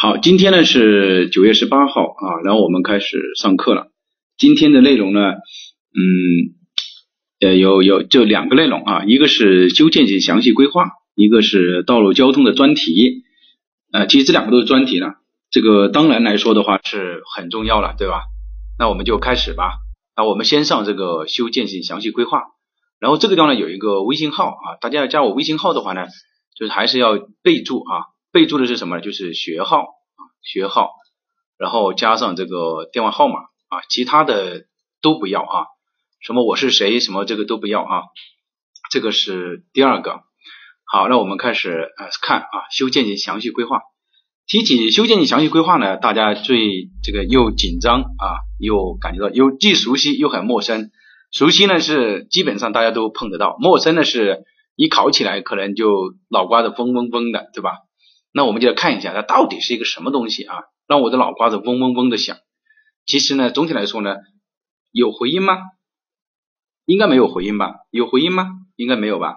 好，今天呢是九月十八号啊，然后我们开始上课了。今天的内容呢，嗯，呃，有有就两个内容啊，一个是修建性详细规划，一个是道路交通的专题。呃，其实这两个都是专题呢，这个当然来说的话是很重要了，对吧？那我们就开始吧。那我们先上这个修建性详细规划，然后这个地方呢有一个微信号啊，大家要加我微信号的话呢，就是还是要备注啊。备注的是什么呢？就是学号啊，学号，然后加上这个电话号码啊，其他的都不要啊。什么我是谁，什么这个都不要啊。这个是第二个。好，那我们开始呃看啊，修建及详细规划。提起修建及详细规划呢，大家最这个又紧张啊，又感觉到又既熟悉又很陌生。熟悉呢是基本上大家都碰得到，陌生的是一考起来可能就脑瓜子嗡嗡嗡的，对吧？那我们就来看一下，它到底是一个什么东西啊？让我的脑瓜子嗡嗡嗡的响。其实呢，总体来说呢，有回音吗？应该没有回音吧？有回音吗？应该没有吧？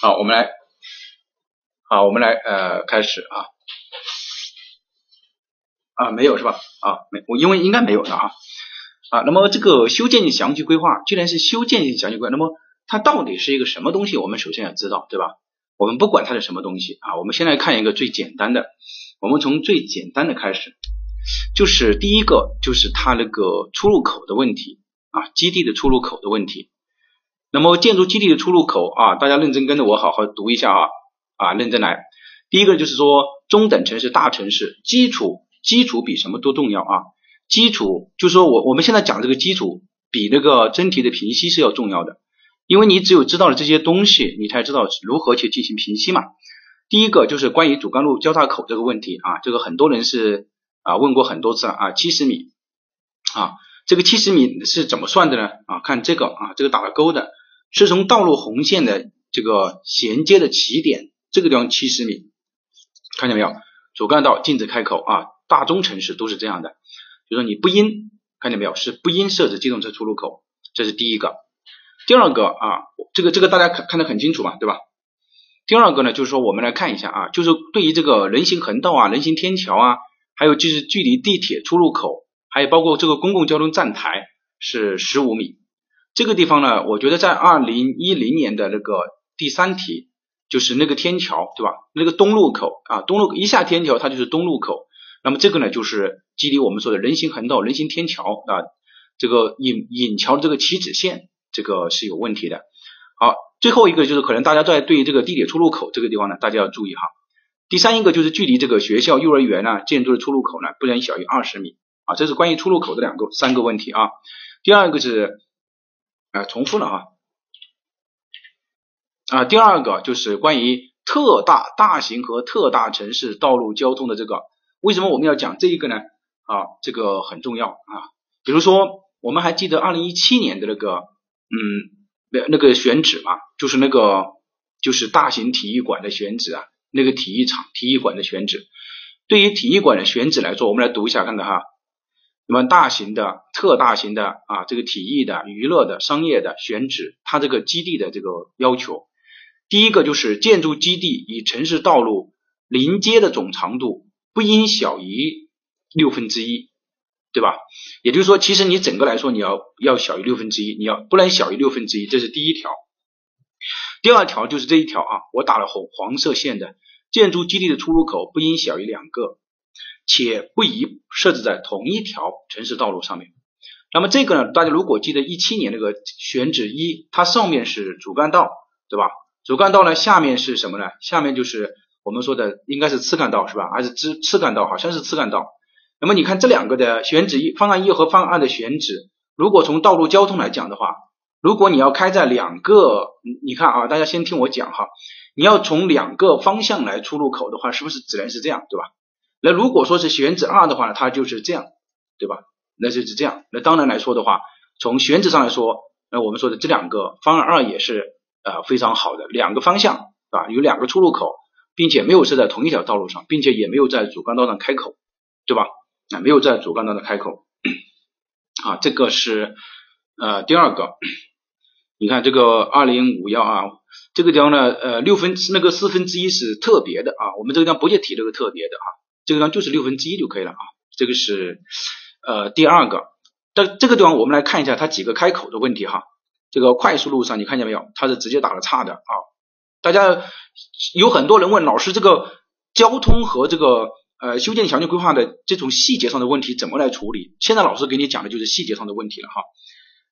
好，我们来，好，我们来呃开始啊啊，没有是吧？啊，没，我因为应该没有的哈啊。那么这个修建详细规划，既然是修建详细规划，那么它到底是一个什么东西？我们首先要知道，对吧？我们不管它是什么东西啊，我们先来看一个最简单的，我们从最简单的开始，就是第一个就是它那个出入口的问题啊，基地的出入口的问题。那么建筑基地的出入口啊，大家认真跟着我好好读一下啊啊，认真来。第一个就是说中等城市、大城市基础基础比什么都重要啊，基础就是说我我们现在讲这个基础比那个真题的评析是要重要的。因为你只有知道了这些东西，你才知道如何去进行平息嘛。第一个就是关于主干路交叉口这个问题啊，这个很多人是啊问过很多次了啊，七十米啊，这个七十米是怎么算的呢？啊，看这个啊，这个打了勾的，是从道路红线的这个衔接的起点这个地方七十米，看见没有？主干道禁止开口啊，大中城市都是这样的，就说你不应看见没有？是不应设置机动车出入口，这是第一个。第二个啊，这个这个大家看看得很清楚嘛，对吧？第二个呢，就是说我们来看一下啊，就是对于这个人行横道啊、人行天桥啊，还有就是距离地铁出入口，还有包括这个公共交通站台是十五米。这个地方呢，我觉得在二零一零年的那个第三题，就是那个天桥，对吧？那个东路口啊，东路一下天桥它就是东路口，那么这个呢就是距离我们说的人行横道、人行天桥啊，这个引引桥的这个起止线。这个是有问题的。好，最后一个就是可能大家在对这个地铁出入口这个地方呢，大家要注意哈。第三一个就是距离这个学校、幼儿园呢建筑的出入口呢不能小于二十米啊，这是关于出入口的两个三个问题啊。第二个是啊重复了哈啊，第二个就是关于特大大型和特大城市道路交通的这个，为什么我们要讲这一个呢？啊，这个很重要啊。比如说，我们还记得二零一七年的那个。嗯，那那个选址嘛，就是那个就是大型体育馆的选址啊，那个体育场、体育馆的选址。对于体育馆的选址来说，我们来读一下看看哈。那么大型的、特大型的啊，这个体育的、娱乐的、商业的选址，它这个基地的这个要求，第一个就是建筑基地与城市道路临街的总长度不应小于六分之一。对吧？也就是说，其实你整个来说，你要要小于六分之一，你要不能小于六分之一，这是第一条。第二条就是这一条啊，我打了红黄色线的，建筑基地的出入口不应小于两个，且不宜设置在同一条城市道路上面。那么这个呢，大家如果记得一七年那个选址一，它上面是主干道，对吧？主干道呢，下面是什么呢？下面就是我们说的应该是次干道，是吧？还是支次干道？好像是次干道。那么你看这两个的选址一方案一和方案二的选址，如果从道路交通来讲的话，如果你要开在两个，你看啊，大家先听我讲哈，你要从两个方向来出入口的话，是不是只能是这样，对吧？那如果说是选址二的话，它就是这样，对吧？那就是这样。那当然来说的话，从选址上来说，那我们说的这两个方案二也是呃非常好的，两个方向啊，有两个出入口，并且没有设在同一条道路上，并且也没有在主干道上开口，对吧？啊，没有在主干道的开口，啊，这个是呃第二个，你看这个二零五幺啊，这个地方呢，呃，六分那个四分之一是特别的啊，我们这个地方不介提这个特别的啊，这个地方就是六分之一就可以了啊，这个是呃第二个。但这个地方我们来看一下它几个开口的问题哈，这个快速路上你看见没有，它是直接打了叉的啊。大家有很多人问老师，这个交通和这个呃修建详细规划的这种细节上的问题怎么来处理？现在老师给你讲的就是细节上的问题了哈。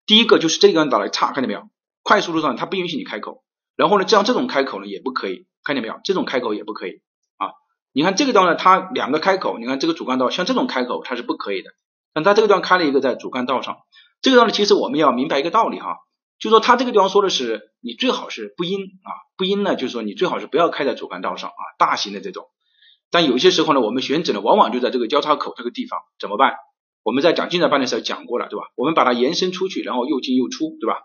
第一个就是这个地方打了叉，看见没有？快速路上它不允许你开口。然后呢，像这种开口呢也不可以，看见没有？这种开口也不可以啊。你看这个地方呢，它两个开口，你看这个主干道像这种开口它是不可以的。但它这个地方开了一个在主干道上，这个地方呢，其实我们要明白一个道理哈，就说它这个地方说的是你最好是不应啊，不应呢，就是说你最好是不要开在主干道上啊，大型的这种。但有些时候呢，我们选址呢，往往就在这个交叉口这个地方，怎么办？我们在讲进展办的时候讲过了，对吧？我们把它延伸出去，然后又进又出，对吧？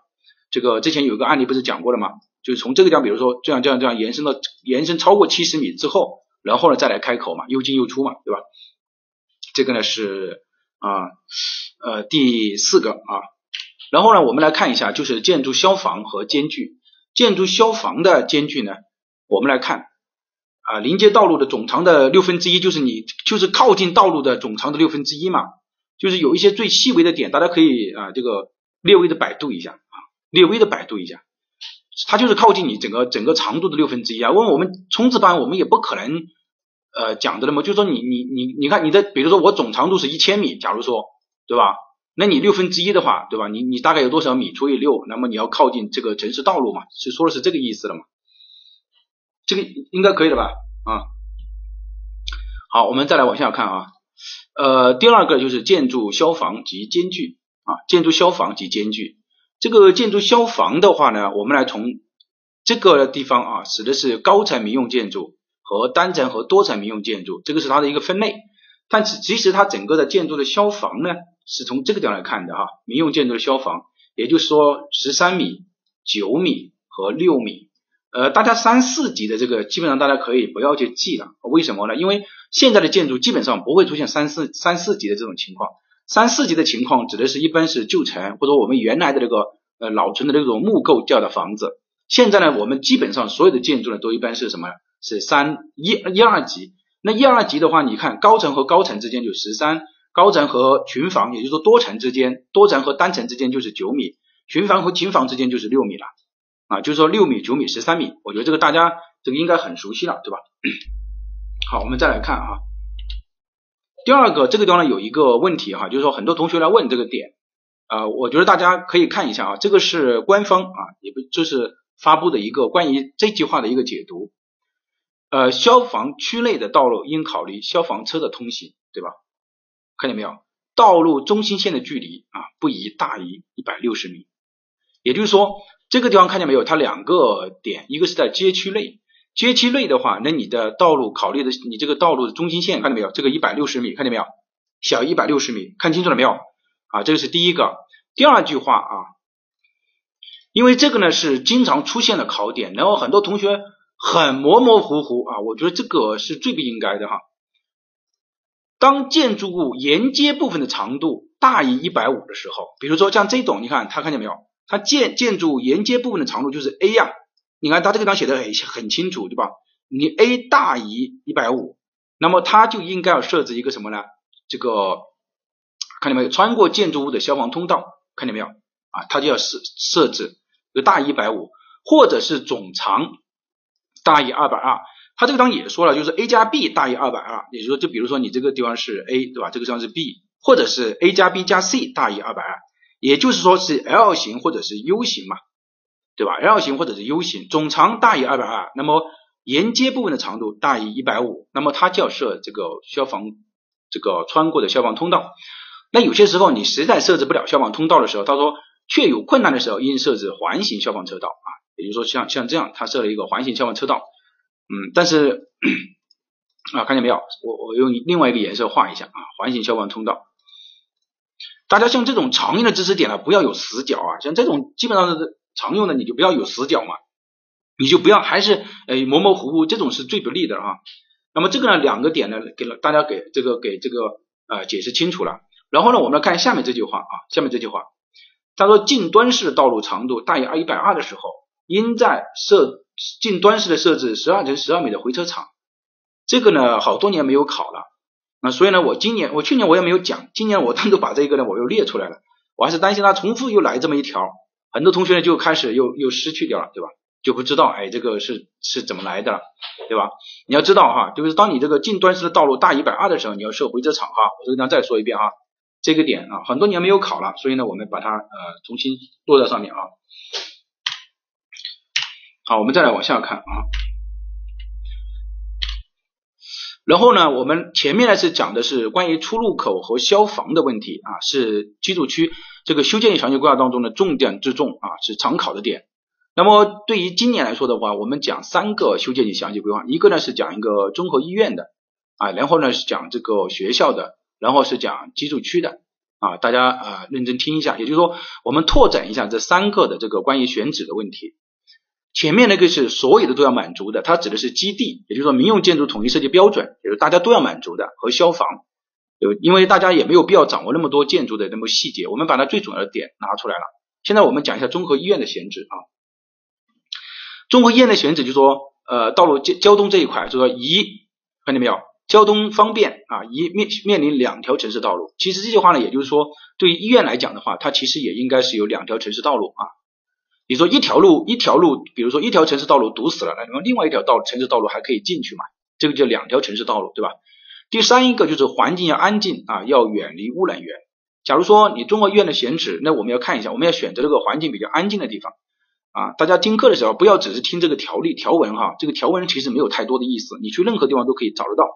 这个之前有一个案例不是讲过了吗？就是从这个地方，比如说这样这样这样延伸到延伸超过七十米之后，然后呢再来开口嘛，又进又出嘛，对吧？这个呢是。啊，呃，第四个啊，然后呢，我们来看一下，就是建筑消防和间距。建筑消防的间距呢，我们来看啊，临街道路的总长的六分之一，就是你就是靠近道路的总长的六分之一嘛。就是有一些最细微的点，大家可以啊，这个略微的百度一下啊，略微的百度一下，它就是靠近你整个整个长度的六分之一啊。问我们冲刺班，我们也不可能。呃，讲的了嘛，就是说你你你你看你的，比如说我总长度是一千米，假如说，对吧？那你六分之一的话，对吧？你你大概有多少米除以六，那么你要靠近这个城市道路嘛，是说的是这个意思了嘛？这个应该可以了吧？啊，好，我们再来往下看啊，呃，第二个就是建筑消防及间距啊，建筑消防及间距。这个建筑消防的话呢，我们来从这个地方啊，指的是高层民用建筑。和单层和多层民用建筑，这个是它的一个分类。但其其实它整个的建筑的消防呢，是从这个地方来看的哈。民用建筑的消防，也就是说十三米、九米和六米。呃，大家三四级的这个基本上大家可以不要去记了。为什么呢？因为现在的建筑基本上不会出现三四三四级的这种情况。三四级的情况指的是一般是旧城或者我们原来的这个呃老城的那种木构架的房子。现在呢，我们基本上所有的建筑呢都一般是什么？是三一一二级，那一二级的话，你看高层和高层之间就十三，高层和群房，也就是说多层之间，多层和单层之间就是九米，群房和群房之间就是六米了，啊，就是说六米、九米、十三米，我觉得这个大家这个应该很熟悉了，对吧？好，我们再来看哈，第二个这个地方呢有一个问题哈，就是说很多同学来问这个点，啊，我觉得大家可以看一下啊，这个是官方啊，也不就是发布的一个关于这句话的一个解读。呃，消防区内的道路应考虑消防车的通行，对吧？看见没有？道路中心线的距离啊，不宜大于一百六十米。也就是说，这个地方看见没有？它两个点，一个是在街区内，街区内的话，那你的道路考虑的，你这个道路的中心线看见没有？这个一百六十米，看见没有？小一百六十米，看清楚了没有？啊，这个是第一个。第二句话啊，因为这个呢是经常出现的考点，然后很多同学。很模模糊糊啊，我觉得这个是最不应该的哈。当建筑物沿街部分的长度大于一百五的时候，比如说像这种，你看它看见没有？它建建筑沿街部分的长度就是 A 呀，你看它这个地方写的很很清楚，对吧？你 A 大于一百五，那么它就应该要设置一个什么呢？这个看见没有？穿过建筑物的消防通道，看见没有？啊，它就要设设置个大于一百五，或者是总长。大于二百二，它这个地方也说了，就是 a 加 b 大于二百二，也就是说，就比如说你这个地方是 a，对吧？这个地方是 b，或者是 a 加 b 加 c 大于二百二，也就是说是 L 型或者是 U 型嘛，对吧？L 型或者是 U 型，总长大于二百二，那么沿接部分的长度大于一百五，那么它就要设这个消防这个穿过的消防通道。那有些时候你实在设置不了消防通道的时候，他说确有困难的时候，应设置环形消防车道啊。也就是说，像像这样，它设了一个环形消防车道，嗯，但是 啊，看见没有？我我用另外一个颜色画一下啊，环形消防通道。大家像这种常用的知识点呢，不要有死角啊，像这种基本上是常用的，你就不要有死角嘛，你就不要还是呃模模糊糊，这种是最不利的哈。那么这个呢，两个点呢，给了大家给这个给这个呃解释清楚了。然后呢，我们来看下面这句话啊，下面这句话，他说近端式道路长度大于二一百二的时候。应在设近端式的设置十二乘十二米的回车场。这个呢，好多年没有考了，那所以呢，我今年我去年我也没有讲，今年我 单独把这个呢我又列出来了，我还是担心它重复又来这么一条，很多同学呢就开始又又失去掉了，对吧？就不知道哎这个是是怎么来的了，对吧？你要知道哈，就是当你这个近端式的道路大一百二的时候，你要设回车场哈，我这个地方再说一遍啊，这个点啊，很多年没有考了，所以呢，我们把它呃重新落在上面啊。好，我们再来往下看啊。然后呢，我们前面呢是讲的是关于出入口和消防的问题啊，是居住区这个修建详细规划当中的重点之重啊，是常考的点。那么对于今年来说的话，我们讲三个修建详细规划，一个呢是讲一个综合医院的啊，然后呢是讲这个学校的，然后是讲居住区的啊，大家啊认真听一下，也就是说我们拓展一下这三个的这个关于选址的问题。前面那个是所有的都要满足的，它指的是基地，也就是说民用建筑统一设计标准，就是大家都要满足的和消防，有因为大家也没有必要掌握那么多建筑的那么细节，我们把它最主要的点拿出来了。现在我们讲一下综合医院的选址啊，综合医院的选址就是说，呃，道路交交通这一块，就说一看见没有，交通方便啊，一面面临两条城市道路。其实这句话呢，也就是说，对于医院来讲的话，它其实也应该是有两条城市道路啊。你说一条路一条路，比如说一条城市道路堵死了，那你们另外一条道城市道路还可以进去嘛？这个叫两条城市道路，对吧？第三一个就是环境要安静啊，要远离污染源。假如说你综合医院的选址，那我们要看一下，我们要选择这个环境比较安静的地方啊。大家听课的时候不要只是听这个条例条文哈，这个条文其实没有太多的意思，你去任何地方都可以找得到。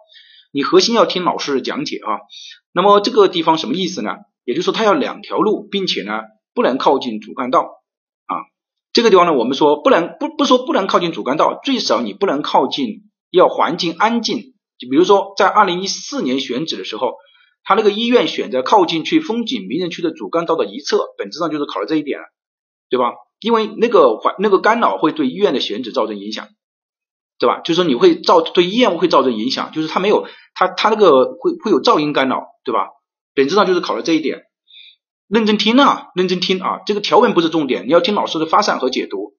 你核心要听老师的讲解啊。那么这个地方什么意思呢？也就是说它要两条路，并且呢不能靠近主干道。这个地方呢，我们说不能不不说不能靠近主干道，最少你不能靠近，要环境安静。就比如说在二零一四年选址的时候，他那个医院选择靠近去风景名人区的主干道的一侧，本质上就是考了这一点，对吧？因为那个环那个干扰会对医院的选址造成影响，对吧？就是说你会造对医院会造成影响，就是它没有它它那个会会有噪音干扰，对吧？本质上就是考了这一点。认真听啊，认真听啊，这个条文不是重点，你要听老师的发散和解读。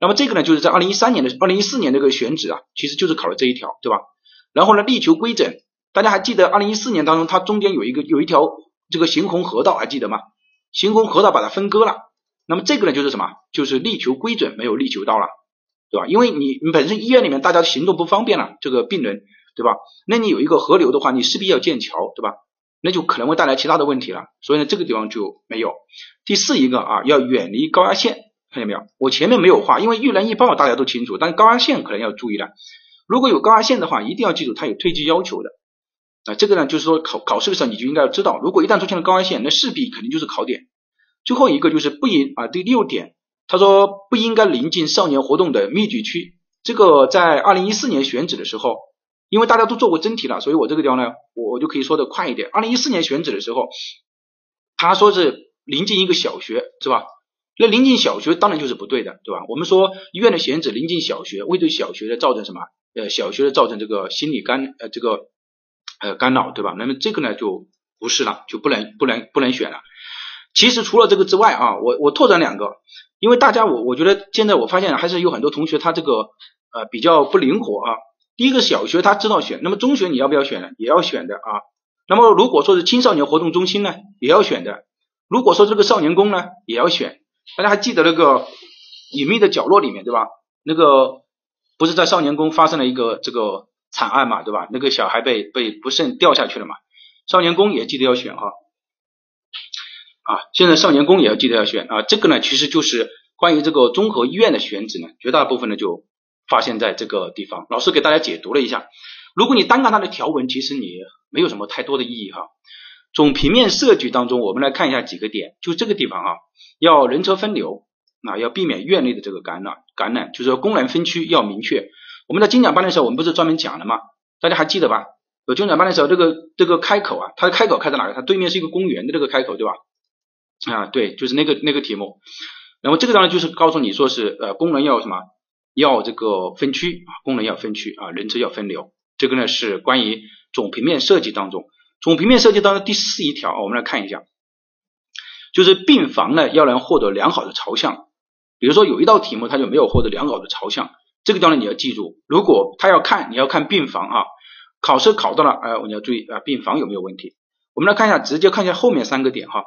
那么这个呢，就是在二零一三年的二零一四年这个选址啊，其实就是考了这一条，对吧？然后呢，力求规整，大家还记得二零一四年当中，它中间有一个有一条这个行洪河道，还记得吗？行洪河道把它分割了，那么这个呢，就是什么？就是力求规整，没有力求到了，对吧？因为你你本身医院里面大家行动不方便了，这个病人，对吧？那你有一个河流的话，你势必要建桥，对吧？那就可能会带来其他的问题了，所以呢，这个地方就没有。第四一个啊，要远离高压线，看见没有？我前面没有画，因为遇难易报大家都清楚，但是高压线可能要注意了。如果有高压线的话，一定要记住它有推积要求的啊。这个呢，就是说考考试的时候你就应该要知道，如果一旦出现了高压线，那势必肯定就是考点。最后一个就是不应啊，第六点，他说不应该临近少年活动的密集区。这个在二零一四年选址的时候。因为大家都做过真题了，所以我这个地方呢，我我就可以说的快一点。二零一四年选址的时候，他说是临近一个小学，是吧？那临近小学当然就是不对的，对吧？我们说医院的选址临近小学，会对小学的造成什么？呃，小学的造成这个心理干呃这个呃干扰，对吧？那么这个呢就不是了，就不能不能不能选了。其实除了这个之外啊，我我拓展两个，因为大家我我觉得现在我发现还是有很多同学他这个呃比较不灵活啊。第一个小学他知道选，那么中学你要不要选呢？也要选的啊。那么如果说是青少年活动中心呢，也要选的。如果说这个少年宫呢，也要选。大家还记得那个隐秘的角落里面对吧？那个不是在少年宫发生了一个这个惨案嘛，对吧？那个小孩被被不慎掉下去了嘛。少年宫也记得要选哈。啊，现在少年宫也要记得要选啊。这个呢，其实就是关于这个综合医院的选址呢，绝大部分呢就。发现在这个地方，老师给大家解读了一下。如果你单看它的条文，其实你没有什么太多的意义哈。总平面设计当中，我们来看一下几个点，就这个地方啊，要人车分流，那要避免院内的这个感染，感染就是说功能分区要明确。我们在精讲班的时候，我们不是专门讲了吗？大家还记得吧？有精讲班的时候，这个这个开口啊，它的开口开在哪个？它对面是一个公园的这个开口，对吧？啊，对，就是那个那个题目。然后这个当然就是告诉你说是呃功能要什么？要这个分区啊，功能要分区啊，人车要分流。这个呢是关于总平面设计当中，总平面设计当中第四一条，我们来看一下，就是病房呢要能获得良好的朝向比如说有一道题目它就没有获得良好的朝向，这个地方呢你要记住，如果他要看，你要看病房啊，考试考到了，哎，你要注意啊，病房有没有问题？我们来看一下，直接看一下后面三个点哈。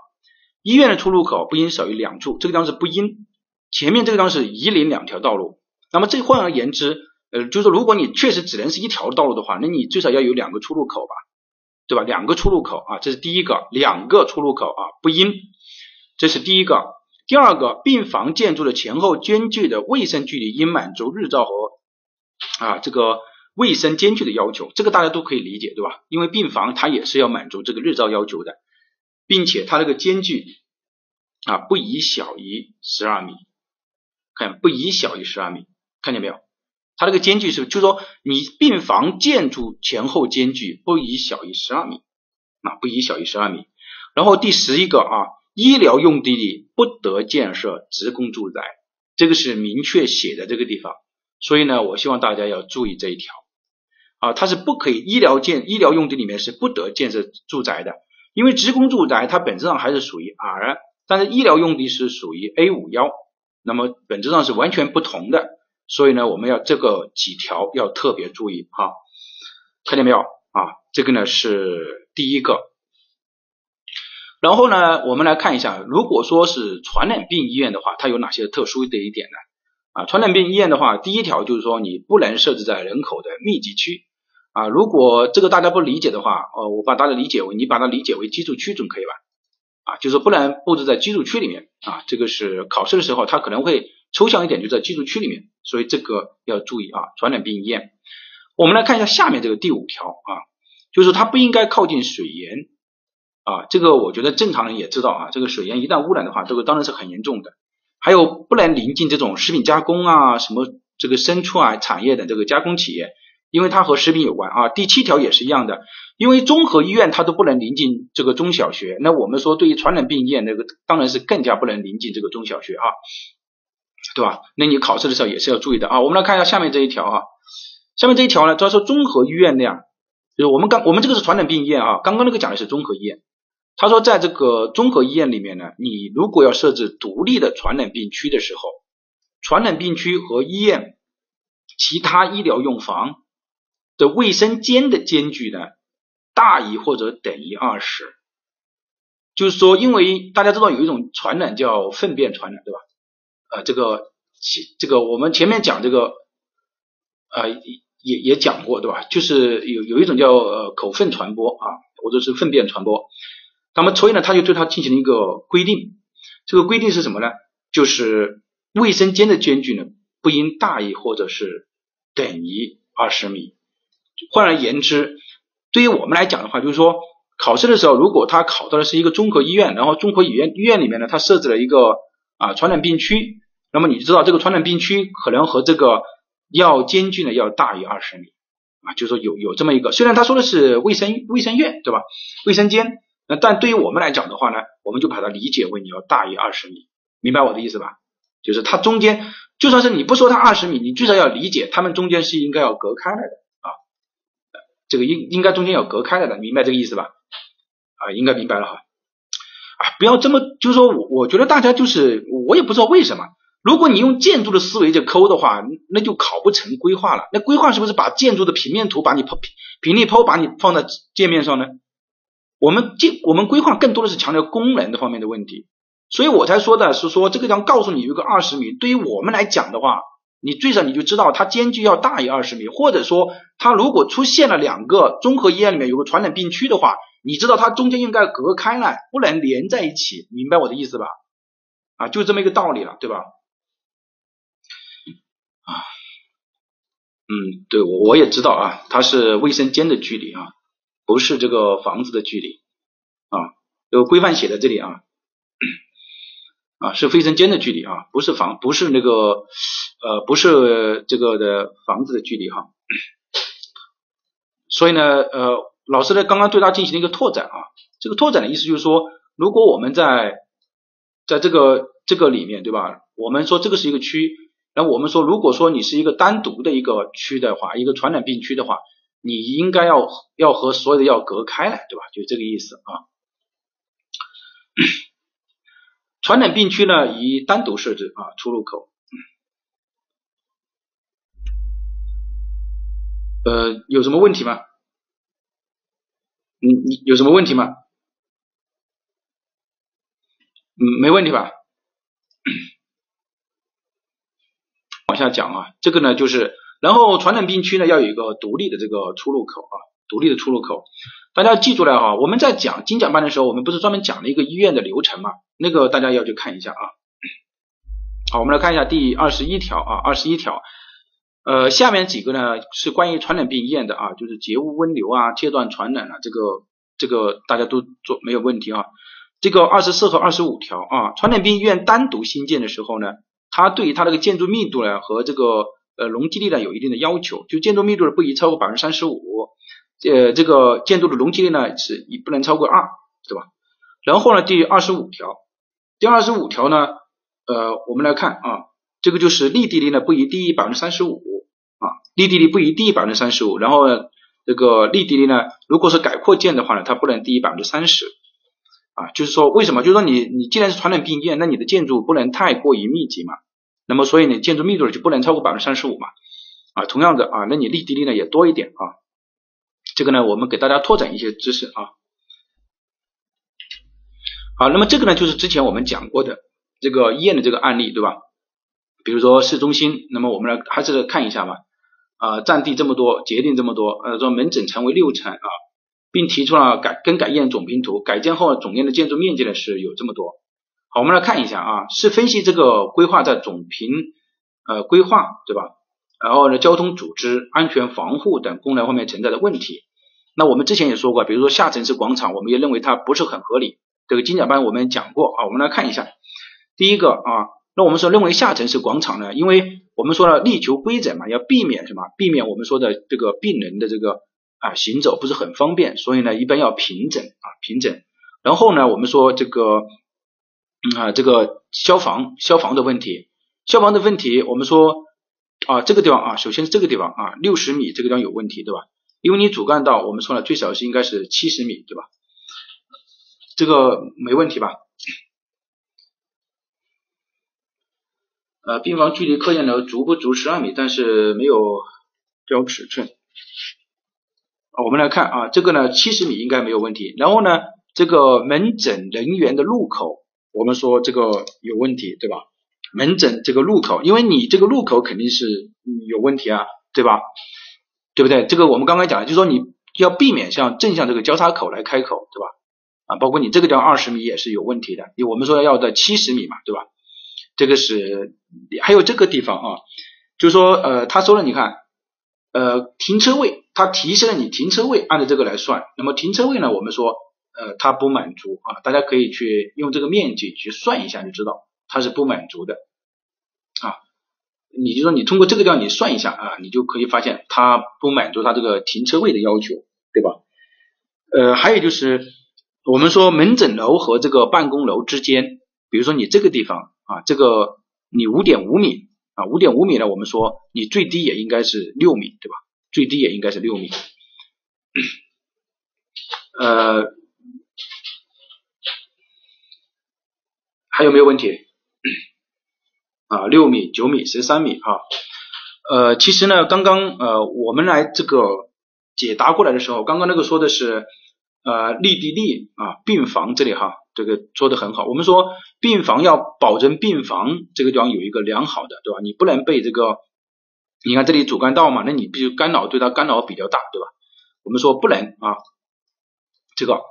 医院的出入口不应少于两处，这个地方是不应。前面这个地方是宜邻两条道路，那么这换而言之，呃，就是说如果你确实只能是一条道路的话，那你最少要有两个出入口吧，对吧？两个出入口啊，这是第一个，两个出入口啊，不应。这是第一个。第二个，病房建筑的前后间距的卫生距离应满足日照和啊这个卫生间距的要求，这个大家都可以理解，对吧？因为病房它也是要满足这个日照要求的。并且它这个间距啊不宜小于十二米，看不宜小于十二米，看见没有？它这个间距是，就是说你病房建筑前后间距不宜小于十二米啊，不宜小于十二米。然后第十一个啊，医疗用地里不得建设职工住宅，这个是明确写在这个地方。所以呢，我希望大家要注意这一条啊，它是不可以医疗建医疗用地里面是不得建设住宅的。因为职工住宅它本质上还是属于 R，但是医疗用地是属于 A 五幺，那么本质上是完全不同的，所以呢，我们要这个几条要特别注意哈，看见没有啊？这个呢是第一个，然后呢，我们来看一下，如果说是传染病医院的话，它有哪些特殊的一点呢？啊，传染病医院的话，第一条就是说你不能设置在人口的密集区。啊，如果这个大家不理解的话，呃，我把大家理解为你把它理解为居住区总可以吧？啊，就是不能布置在居住区里面啊，这个是考试的时候它可能会抽象一点，就在居住区里面，所以这个要注意啊。传染病医院，我们来看一下下面这个第五条啊，就是它不应该靠近水源啊，这个我觉得正常人也知道啊，这个水源一旦污染的话，这个当然是很严重的。还有不能临近这种食品加工啊，什么这个牲畜啊产业的这个加工企业。因为它和食品有关啊，第七条也是一样的，因为综合医院它都不能临近这个中小学，那我们说对于传染病医院那个当然是更加不能临近这个中小学啊，对吧？那你考试的时候也是要注意的啊。我们来看一下下面这一条啊，下面这一条呢，主要说综合医院那样，就是我们刚我们这个是传染病医院啊，刚刚那个讲的是综合医院，他说在这个综合医院里面呢，你如果要设置独立的传染病区的时候，传染病区和医院其他医疗用房。的卫生间的间距呢，大于或者等于二十，就是说，因为大家知道有一种传染叫粪便传染，对吧？呃，这个这个我们前面讲这个，呃，也也讲过，对吧？就是有有一种叫呃口粪传播啊，或者是粪便传播，那么所以呢，他就对它进行了一个规定，这个规定是什么呢？就是卫生间的间距呢，不应大于或者是等于二十米。换而言之，对于我们来讲的话，就是说考试的时候，如果他考到的是一个综合医院，然后综合医院医院里面呢，他设置了一个啊传染病区，那么你知道这个传染病区可能和这个要间距呢要大于二十米啊，就是说有有这么一个，虽然他说的是卫生卫生院对吧？卫生间，那但对于我们来讲的话呢，我们就把它理解为你要大于二十米，明白我的意思吧？就是它中间就算是你不说它二十米，你至少要理解它们中间是应该要隔开来的啊。这个应应该中间要隔开来的，明白这个意思吧？啊，应该明白了哈。啊，不要这么，就是说我我觉得大家就是我也不知道为什么，如果你用建筑的思维去抠的话，那就考不成规划了。那规划是不是把建筑的平面图把你剖平平立剖把你放在界面上呢？我们建我们规划更多的是强调功能的方面的问题，所以我才说的是说这个地方告诉你有个二十米，对于我们来讲的话。你最少你就知道它间距要大于二十米，或者说它如果出现了两个综合医院里面有个传染病区的话，你知道它中间应该隔开来，不能连在一起，明白我的意思吧？啊，就这么一个道理了，对吧？啊，嗯，对我我也知道啊，它是卫生间的距离啊，不是这个房子的距离啊，这个规范写在这里啊。啊，是卫生间的距离啊，不是房，不是那个，呃，不是这个的房子的距离哈。所以呢，呃，老师呢刚刚对它进行了一个拓展啊，这个拓展的意思就是说，如果我们在在这个这个里面，对吧？我们说这个是一个区，那我们说如果说你是一个单独的一个区的话一个传染病区的话你应该要要和所有的药隔开来对吧？就这个意思啊。传染病区呢以单独设置啊出入口。呃有什么问题吗？你你有什么问题吗？没问题吧？往下讲啊，这个呢就是，然后传染病区呢要有一个独立的这个出入口啊，独立的出入口，大家记住了哈。我们在讲精讲班的时候，我们不是专门讲了一个医院的流程嘛？那个大家要去看一下啊。好，我们来看一下第二十一条啊，二十一条，呃，下面几个呢是关于传染病医院的啊，就是节污温流啊，切断传染啊，这个这个大家都做没有问题啊。这个二十四和二十五条啊，传染病医院单独新建的时候呢，它对于它这个建筑密度呢和这个呃容积率呢有一定的要求，就建筑密度呢不宜超过百分之三十五，呃，这个建筑的容积率呢是不能超过二，对吧？然后呢，第二十五条，第二十五条呢，呃，我们来看啊，这个就是立地率呢不宜低于百分之三十五啊，立地率不宜低于百分之三十五，然后呢，这个立地率呢，如果是改扩建的话呢，它不能低于百分之三十。啊，就是说为什么？就是说你你既然是传染病医院，那你的建筑不能太过于密集嘛，那么所以你建筑密度就不能超过百分之三十五嘛。啊，同样的啊，那你立地率呢也多一点啊。这个呢，我们给大家拓展一些知识啊。好，那么这个呢就是之前我们讲过的这个医院的这个案例，对吧？比如说市中心，那么我们来还是看一下吧。啊，占地这么多，节点这么多，呃，说门诊层为六层啊。并提出了改更改验总平图，改建后总院的建筑面积呢是有这么多。好，我们来看一下啊，是分析这个规划在总平呃规划对吧？然后呢，交通组织、安全防护等功能方面存在的问题。那我们之前也说过，比如说下沉式广场，我们也认为它不是很合理。这个精讲班我们讲过啊，我们来看一下。第一个啊，那我们说认为下沉式广场呢，因为我们说了力求规整嘛，要避免什么？避免我们说的这个病人的这个。啊，行走不是很方便，所以呢，一般要平整啊，平整。然后呢，我们说这个啊，这个消防消防的问题，消防的问题，我们说啊，这个地方啊，首先是这个地方啊，六十米这个地方有问题，对吧？因为你主干道，我们说了最少是应该是七十米，对吧？这个没问题吧？呃，病房距离科研楼足不足十二米，但是没有标尺寸。我们来看啊，这个呢七十米应该没有问题。然后呢，这个门诊人员的入口，我们说这个有问题，对吧？门诊这个入口，因为你这个入口肯定是有问题啊，对吧？对不对？这个我们刚刚讲，就说你要避免像正向这个交叉口来开口，对吧？啊，包括你这个地方二十米也是有问题的，因为我们说要在七十米嘛，对吧？这个是还有这个地方啊，就是说呃，他说了，你看。呃，停车位，它提升了你停车位，按照这个来算。那么停车位呢，我们说，呃，它不满足啊，大家可以去用这个面积去算一下，就知道它是不满足的啊。你就说你通过这个地方你算一下啊，你就可以发现它不满足它这个停车位的要求，对吧？呃，还有就是我们说门诊楼和这个办公楼之间，比如说你这个地方啊，这个你五点五米。啊，五点五米呢？我们说你最低也应该是六米，对吧？最低也应该是六米。呃，还有没有问题？啊，六米、九米、十三米啊。呃，其实呢，刚刚呃我们来这个解答过来的时候，刚刚那个说的是呃立地力啊，病房这里哈。这个说的很好，我们说病房要保证病房这个地方有一个良好的，对吧？你不能被这个，你看这里主干道嘛，那你必须干扰对它干扰比较大，对吧？我们说不能啊，这个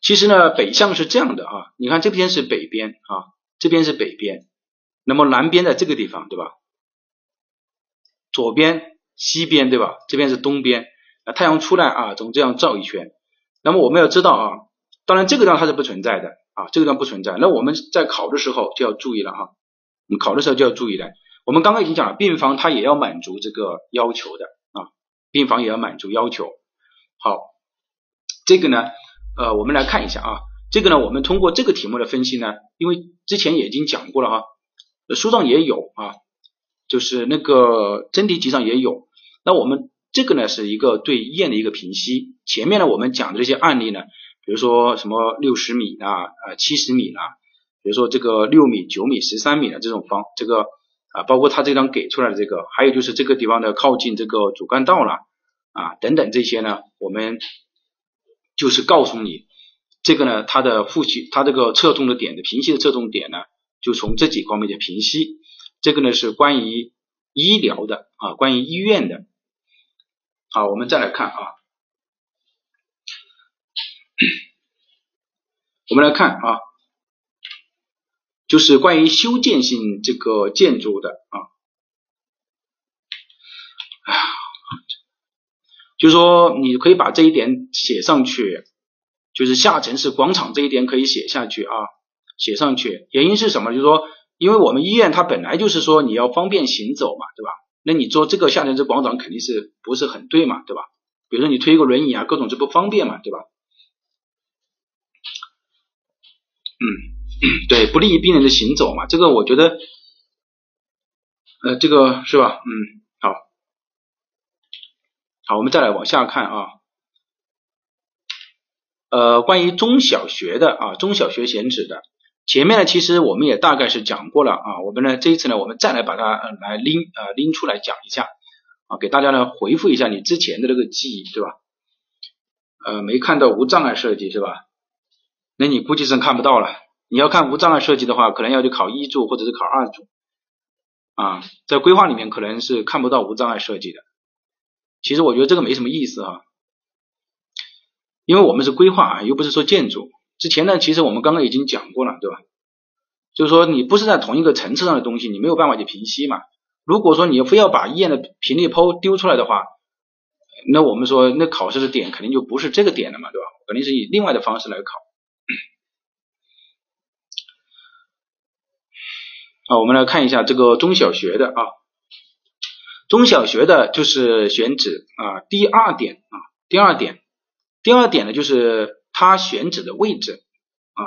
其实呢北向是这样的啊，你看这边是北边啊，这边是北边，那么南边在这个地方，对吧？左边西边对吧？这边是东边，啊太阳出来啊，总这样照一圈，那么我们要知道啊，当然这个地方它是不存在的。啊，这个地方不存在。那我们在考的时候就要注意了哈，你考的时候就要注意了。我们刚刚已经讲了，病房它也要满足这个要求的啊，病房也要满足要求。好，这个呢，呃，我们来看一下啊，这个呢，我们通过这个题目的分析呢，因为之前也已经讲过了哈，书上也有啊，就是那个真题集上也有。那我们这个呢是一个对医院的一个评析。前面呢我们讲的这些案例呢。比如说什么六十米啦，呃七十米啦，比如说这个六米、九米、十三米的这种方，这个啊包括他这张给出来的这个，还有就是这个地方的靠近这个主干道了，啊等等这些呢，我们就是告诉你这个呢，它的复习，它这个侧重的点的平息的侧重点呢，就从这几方面的平息。这个呢是关于医疗的啊，关于医院的。好，我们再来看啊，我们来看啊，就是关于修建性这个建筑的啊，就是说你可以把这一点写上去，就是下沉式广场这一点可以写下去啊，写上去。原因是什么？就是说，因为我们医院它本来就是说你要方便行走嘛，对吧？那你做这个下沉式广场肯定是不是很对嘛，对吧？比如说你推一个轮椅啊，各种就不方便嘛，对吧？嗯，对，不利于病人的行走嘛，这个我觉得，呃，这个是吧？嗯，好，好，我们再来往下看啊，呃，关于中小学的啊，中小学选址的。前面呢，其实我们也大概是讲过了啊，我们呢这一次呢，我们再来把它来拎啊拎出来讲一下啊，给大家呢回复一下你之前的那个记忆，对吧？呃，没看到无障碍设计是吧？那你估计是看不到了。你要看无障碍设计的话，可能要去考一注或者是考二注啊，在规划里面可能是看不到无障碍设计的。其实我觉得这个没什么意思哈，因为我们是规划啊，又不是说建筑。之前呢，其实我们刚刚已经讲过了，对吧？就是说你不是在同一个层次上的东西，你没有办法去平息嘛。如果说你非要把医院的频率剖丢出来的话，那我们说那考试的点肯定就不是这个点了嘛，对吧？肯定是以另外的方式来考。啊，我们来看一下这个中小学的啊，中小学的就是选址啊，第二点啊，第二点，第二点呢就是。它选址的位置啊，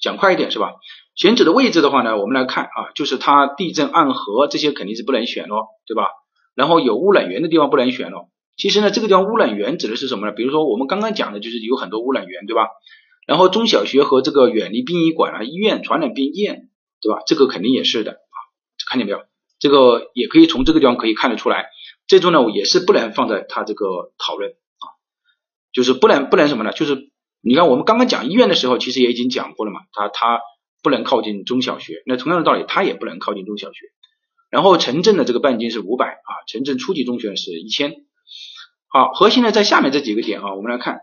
讲快一点是吧？选址的位置的话呢，我们来看啊，就是它地震暗河这些肯定是不能选咯，对吧？然后有污染源的地方不能选咯。其实呢，这个地方污染源指的是什么呢？比如说我们刚刚讲的就是有很多污染源，对吧？然后中小学和这个远离殡仪馆啊、医院、传染病院，对吧？这个肯定也是的啊，看见没有？这个也可以从这个地方可以看得出来，这种呢我也是不能放在它这个讨论啊，就是不能不能什么呢？就是。你看，我们刚刚讲医院的时候，其实也已经讲过了嘛，它它不能靠近中小学，那同样的道理，它也不能靠近中小学。然后城镇的这个半径是五百啊，城镇初级中学是一千。好，核心呢在下面这几个点啊，我们来看，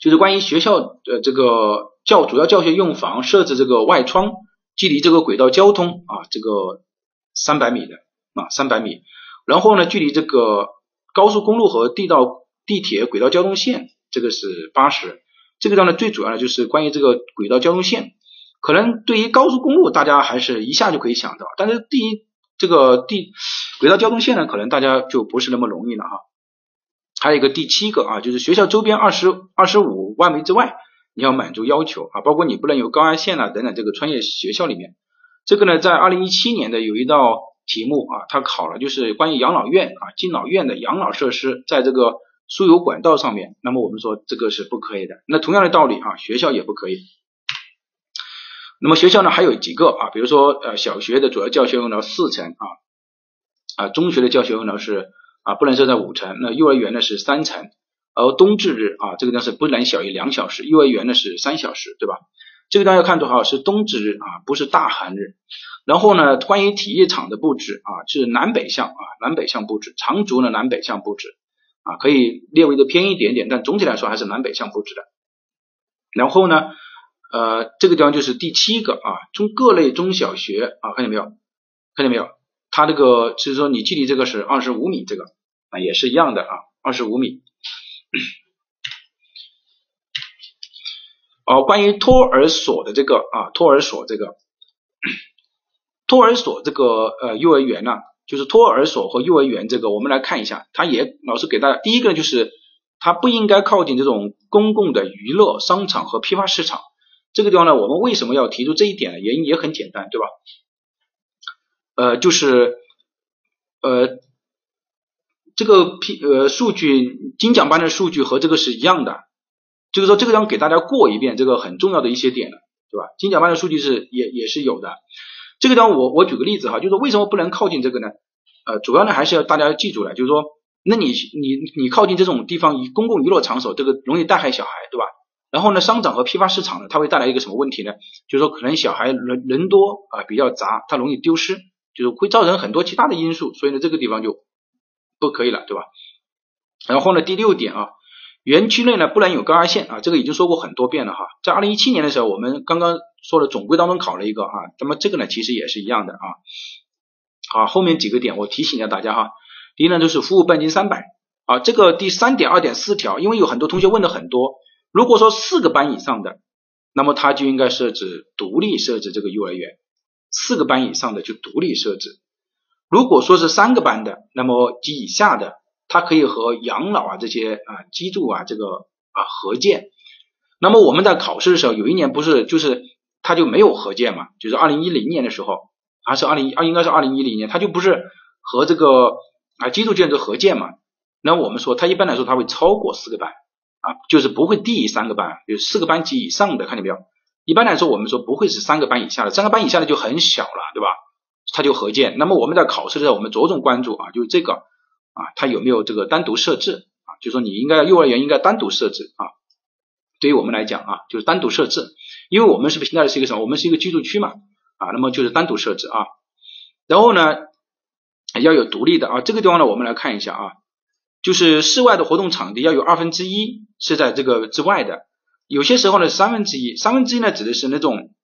就是关于学校的这个教主要教学用房设置这个外窗，距离这个轨道交通啊这个三百米的啊三百米，然后呢距离这个高速公路和地道地铁轨道交通线。这个是八十，这个地方呢最主要的就是关于这个轨道交通线，可能对于高速公路大家还是一下就可以想到，但是第一这个地轨道交通线呢，可能大家就不是那么容易了哈。还有一个第七个啊，就是学校周边二十二十五万米之外，要满足要求啊，包括你不能有高压线啊等等，这个专业学校里面，这个呢在二零一七年的有一道题目啊，它考了就是关于养老院啊敬老院的养老设施在这个。输油管道上面，那么我们说这个是不可以的。那同样的道理啊，学校也不可以。那么学校呢还有几个啊，比如说呃小学的主要教学用了四层啊啊，中学的教学用了是啊不能设在五层，那幼儿园呢是三层，而冬至日啊这个呢是不能小于两小时，幼儿园呢是三小时，对吧？这个大家要看多少是冬至日啊，不是大寒日。然后呢，关于体育场的布置啊是南北向啊南北向布置，长足呢南北向布置。啊，可以略微的偏一点点，但总体来说还是南北向布置的。然后呢，呃，这个地方就是第七个啊，中各类中小学啊，看见没有？看见没有？它这个就是说你距离这个是二十五米，这个啊也是一样的啊，二十五米。哦，关于托儿所的这个啊，托儿所这个，托儿所这个呃幼儿园呢？就是托儿所和幼儿园这个，我们来看一下，它也老师给大家第一个就是它不应该靠近这种公共的娱乐商场和批发市场。这个地方呢，我们为什么要提出这一点呢？原因也很简单，对吧？呃，就是呃这个批呃数据精讲班的数据和这个是一样的，就是说这个地方给大家过一遍这个很重要的一些点了，对吧？精讲班的数据是也也是有的。这个地方我我举个例子哈，就是为什么不能靠近这个呢？呃，主要呢还是要大家要记住了，就是说那你你你靠近这种地方，以公共娱乐场所，这个容易带害小孩，对吧？然后呢，商场和批发市场呢，它会带来一个什么问题呢？就是说可能小孩人人多啊，比较杂，它容易丢失，就是会造成很多其他的因素，所以呢，这个地方就不可以了，对吧？然后呢，第六点啊，园区内呢不能有高压线啊，这个已经说过很多遍了哈。在二零一七年的时候，我们刚刚说的总规当中考了一个哈，那么这个呢其实也是一样的啊。好，后面几个点我提醒一下大家哈。第一呢就是服务半径三百啊，这个第三点二点四条，因为有很多同学问的很多。如果说四个班以上的，那么它就应该设置独立设置这个幼儿园，四个班以上的就独立设置。如果说是三个班的，那么及以下的，它可以和养老啊这些啊基助啊这个啊合建。那么我们在考试的时候，有一年不是就是它就没有合建嘛，就是二零一零年的时候，还是二零二应该是二零一零年，它就不是和这个啊基助建筑合建嘛。那我们说它一般来说它会超过四个班。啊，就是不会低于三个班，有四个班级以上的，看见没有？一般来说，我们说不会是三个班以下的，三个班以下的就很小了，对吧？它就合建。那么我们在考试的时候，我们着重关注啊，就是这个啊，它有没有这个单独设置啊？就说你应该幼儿园应该单独设置啊。对于我们来讲啊，就是单独设置，因为我们是不是现在是一个什么？我们是一个居住区嘛啊，那么就是单独设置啊。然后呢，要有独立的啊，这个地方呢，我们来看一下啊。就是室外的活动场地要有二分之一是在这个之外的，有些时候呢三分之一，三分之一呢指的是那种，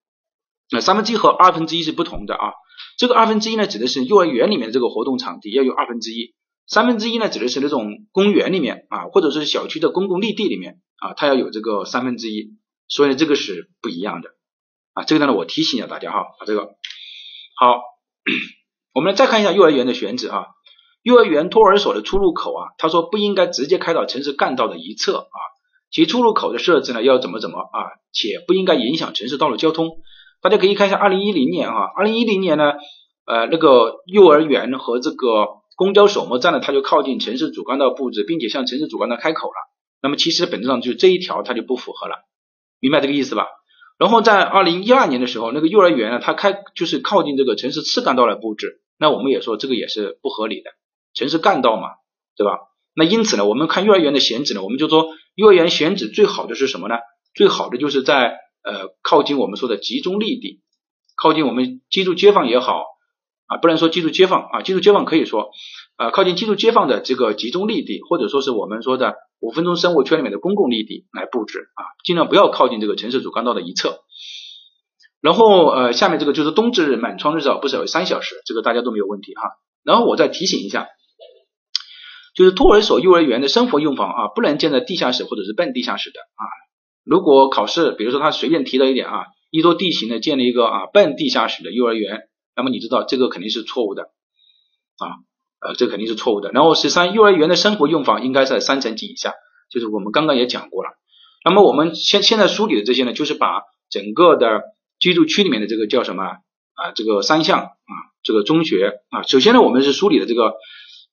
那三分之一和二分之一是不同的啊。这个二分之一呢指的是幼儿园里面的这个活动场地要有二分之一，三分之一呢指的是那种公园里面啊，或者是小区的公共绿地里面啊，它要有这个三分之一，所以这个是不一样的啊。这个呢我提醒一下大家哈，把这个好，我们再看一下幼儿园的选址啊。幼儿园托儿所的出入口啊，他说不应该直接开到城市干道的一侧啊，其出入口的设置呢要怎么怎么啊，且不应该影响城市道路交通。大家可以看一下二零一零年啊，二零一零年呢，呃那个幼儿园和这个公交首末站呢，它就靠近城市主干道布置，并且向城市主干道开口了。那么其实本质上就这一条它就不符合了，明白这个意思吧？然后在二零一二年的时候，那个幼儿园呢，它开就是靠近这个城市次干道来布置，那我们也说这个也是不合理的。城市干道嘛，对吧？那因此呢，我们看幼儿园的选址呢，我们就说幼儿园选址最好的是什么呢？最好的就是在呃靠近我们说的集中立地，靠近我们居住街坊也好啊，不能说居住街坊啊，居住街坊可以说啊，靠近居住街坊的这个集中立地，或者说是我们说的五分钟生活圈里面的公共立地来布置啊，尽量不要靠近这个城市主干道的一侧。然后呃，下面这个就是冬至日满窗日照不少于三小时，这个大家都没有问题哈。然后我再提醒一下。就是托儿所、幼儿园的生活用房啊，不能建在地下室或者是半地下室的啊。如果考试，比如说他随便提了一点啊，依托地形呢建了一个啊半地下室的幼儿园，那么你知道这个肯定是错误的啊，呃，这肯定是错误的。然后十三，幼儿园的生活用房应该在三层及以下，就是我们刚刚也讲过了。那么我们现现在梳理的这些呢，就是把整个的居住区里面的这个叫什么啊，这个三项啊，这个中学啊，首先呢，我们是梳理的这个。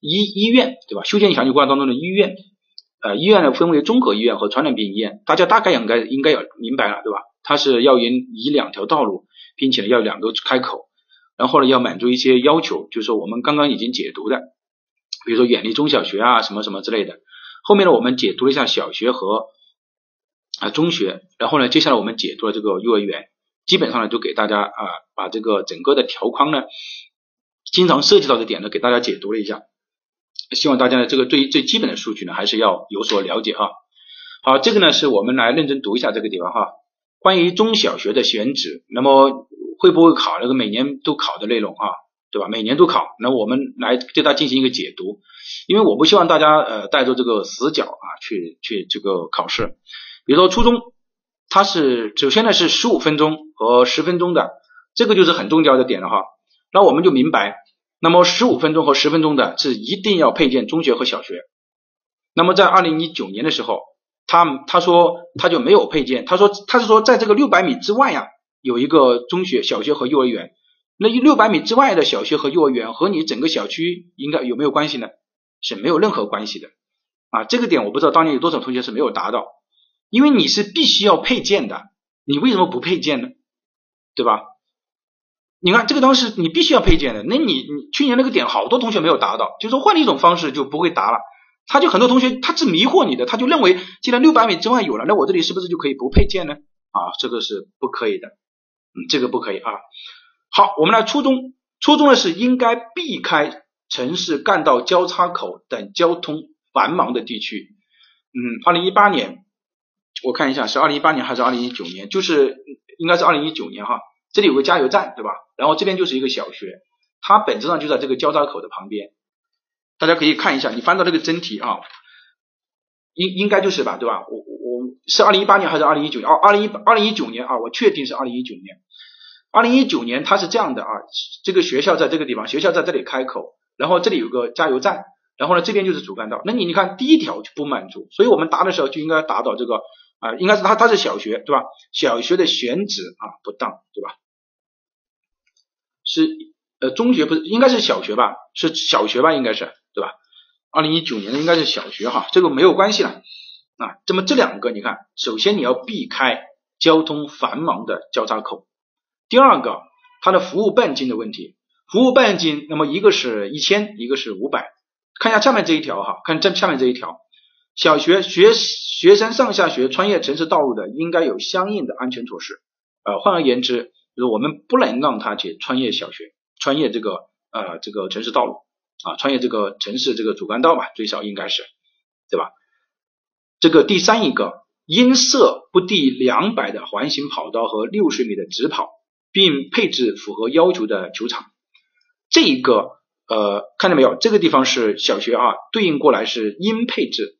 医医院对吧？修建详细规划当中的医院，呃，医院呢分为综合医院和传染病医院，大家大概应该应该要明白了对吧？它是要沿以两条道路，并且要两个开口，然后呢要满足一些要求，就是说我们刚刚已经解读的，比如说远离中小学啊什么什么之类的。后面呢我们解读了一下小学和啊中学，然后呢接下来我们解读了这个幼儿园，基本上呢就给大家啊把这个整个的条框呢经常涉及到的点呢给大家解读了一下。希望大家呢，这个最最基本的数据呢，还是要有所了解哈。好，这个呢是我们来认真读一下这个地方哈。关于中小学的选址，那么会不会考那个每年都考的内容啊？对吧？每年都考，那我们来对它进行一个解读。因为我不希望大家呃带着这个死角啊去去这个考试。比如说初中，它是首先呢是十五分钟和十分钟的，这个就是很重要的点了哈。那我们就明白。那么十五分钟和十分钟的是一定要配建中学和小学。那么在二零一九年的时候，他他说他就没有配建，他说他是说在这个六百米之外呀有一个中学、小学和幼儿园。那六百米之外的小学和幼儿园和你整个小区应该有没有关系呢？是没有任何关系的啊。这个点我不知道当年有多少同学是没有达到，因为你是必须要配建的，你为什么不配建呢？对吧？你看这个东西你必须要配件的，那你你去年那个点好多同学没有达到，就说换了一种方式就不会答了。他就很多同学他是迷惑你的，他就认为既然六百米之外有了，那我这里是不是就可以不配件呢？啊，这个是不可以的，嗯，这个不可以啊。好，我们来初中，初中呢是应该避开城市干道交叉口等交通繁忙的地区。嗯，二零一八年我看一下是二零一八年还是二零一九年，就是应该是二零一九年哈。这里有个加油站，对吧？然后这边就是一个小学，它本质上就在这个交叉口的旁边。大家可以看一下，你翻到这个真题啊，应应该就是吧，对吧？我我是二零一八年还是二零一九年？哦，二零一二零一九年啊，我确定是二零一九年。二零一九年它是这样的啊，这个学校在这个地方，学校在这里开口，然后这里有个加油站，然后呢这边就是主干道。那你你看第一条就不满足，所以我们答的时候就应该答到这个啊，应该是它它是小学对吧？小学的选址啊不当对吧？是呃中学不是应该是小学吧？是小学吧？应该是。对吧？二零一九年的应该是小学哈，这个没有关系了啊。那么这两个，你看，首先你要避开交通繁忙的交叉口。第二个，它的服务半径的问题，服务半径，那么一个是一千，一个是五百。看一下下面这一条哈，看这下面这一条，小学学学生上下学穿越城市道路的，应该有相应的安全措施。呃，换而言之，就是我们不能让他去穿越小学，穿越这个呃这个城市道路。啊，穿越这个城市这个主干道吧，最少应该是，对吧？这个第三一个，音色不低两百的环形跑道和六十米的直跑，并配置符合要求的球场。这一个呃，看到没有？这个地方是小学啊，对应过来是应配置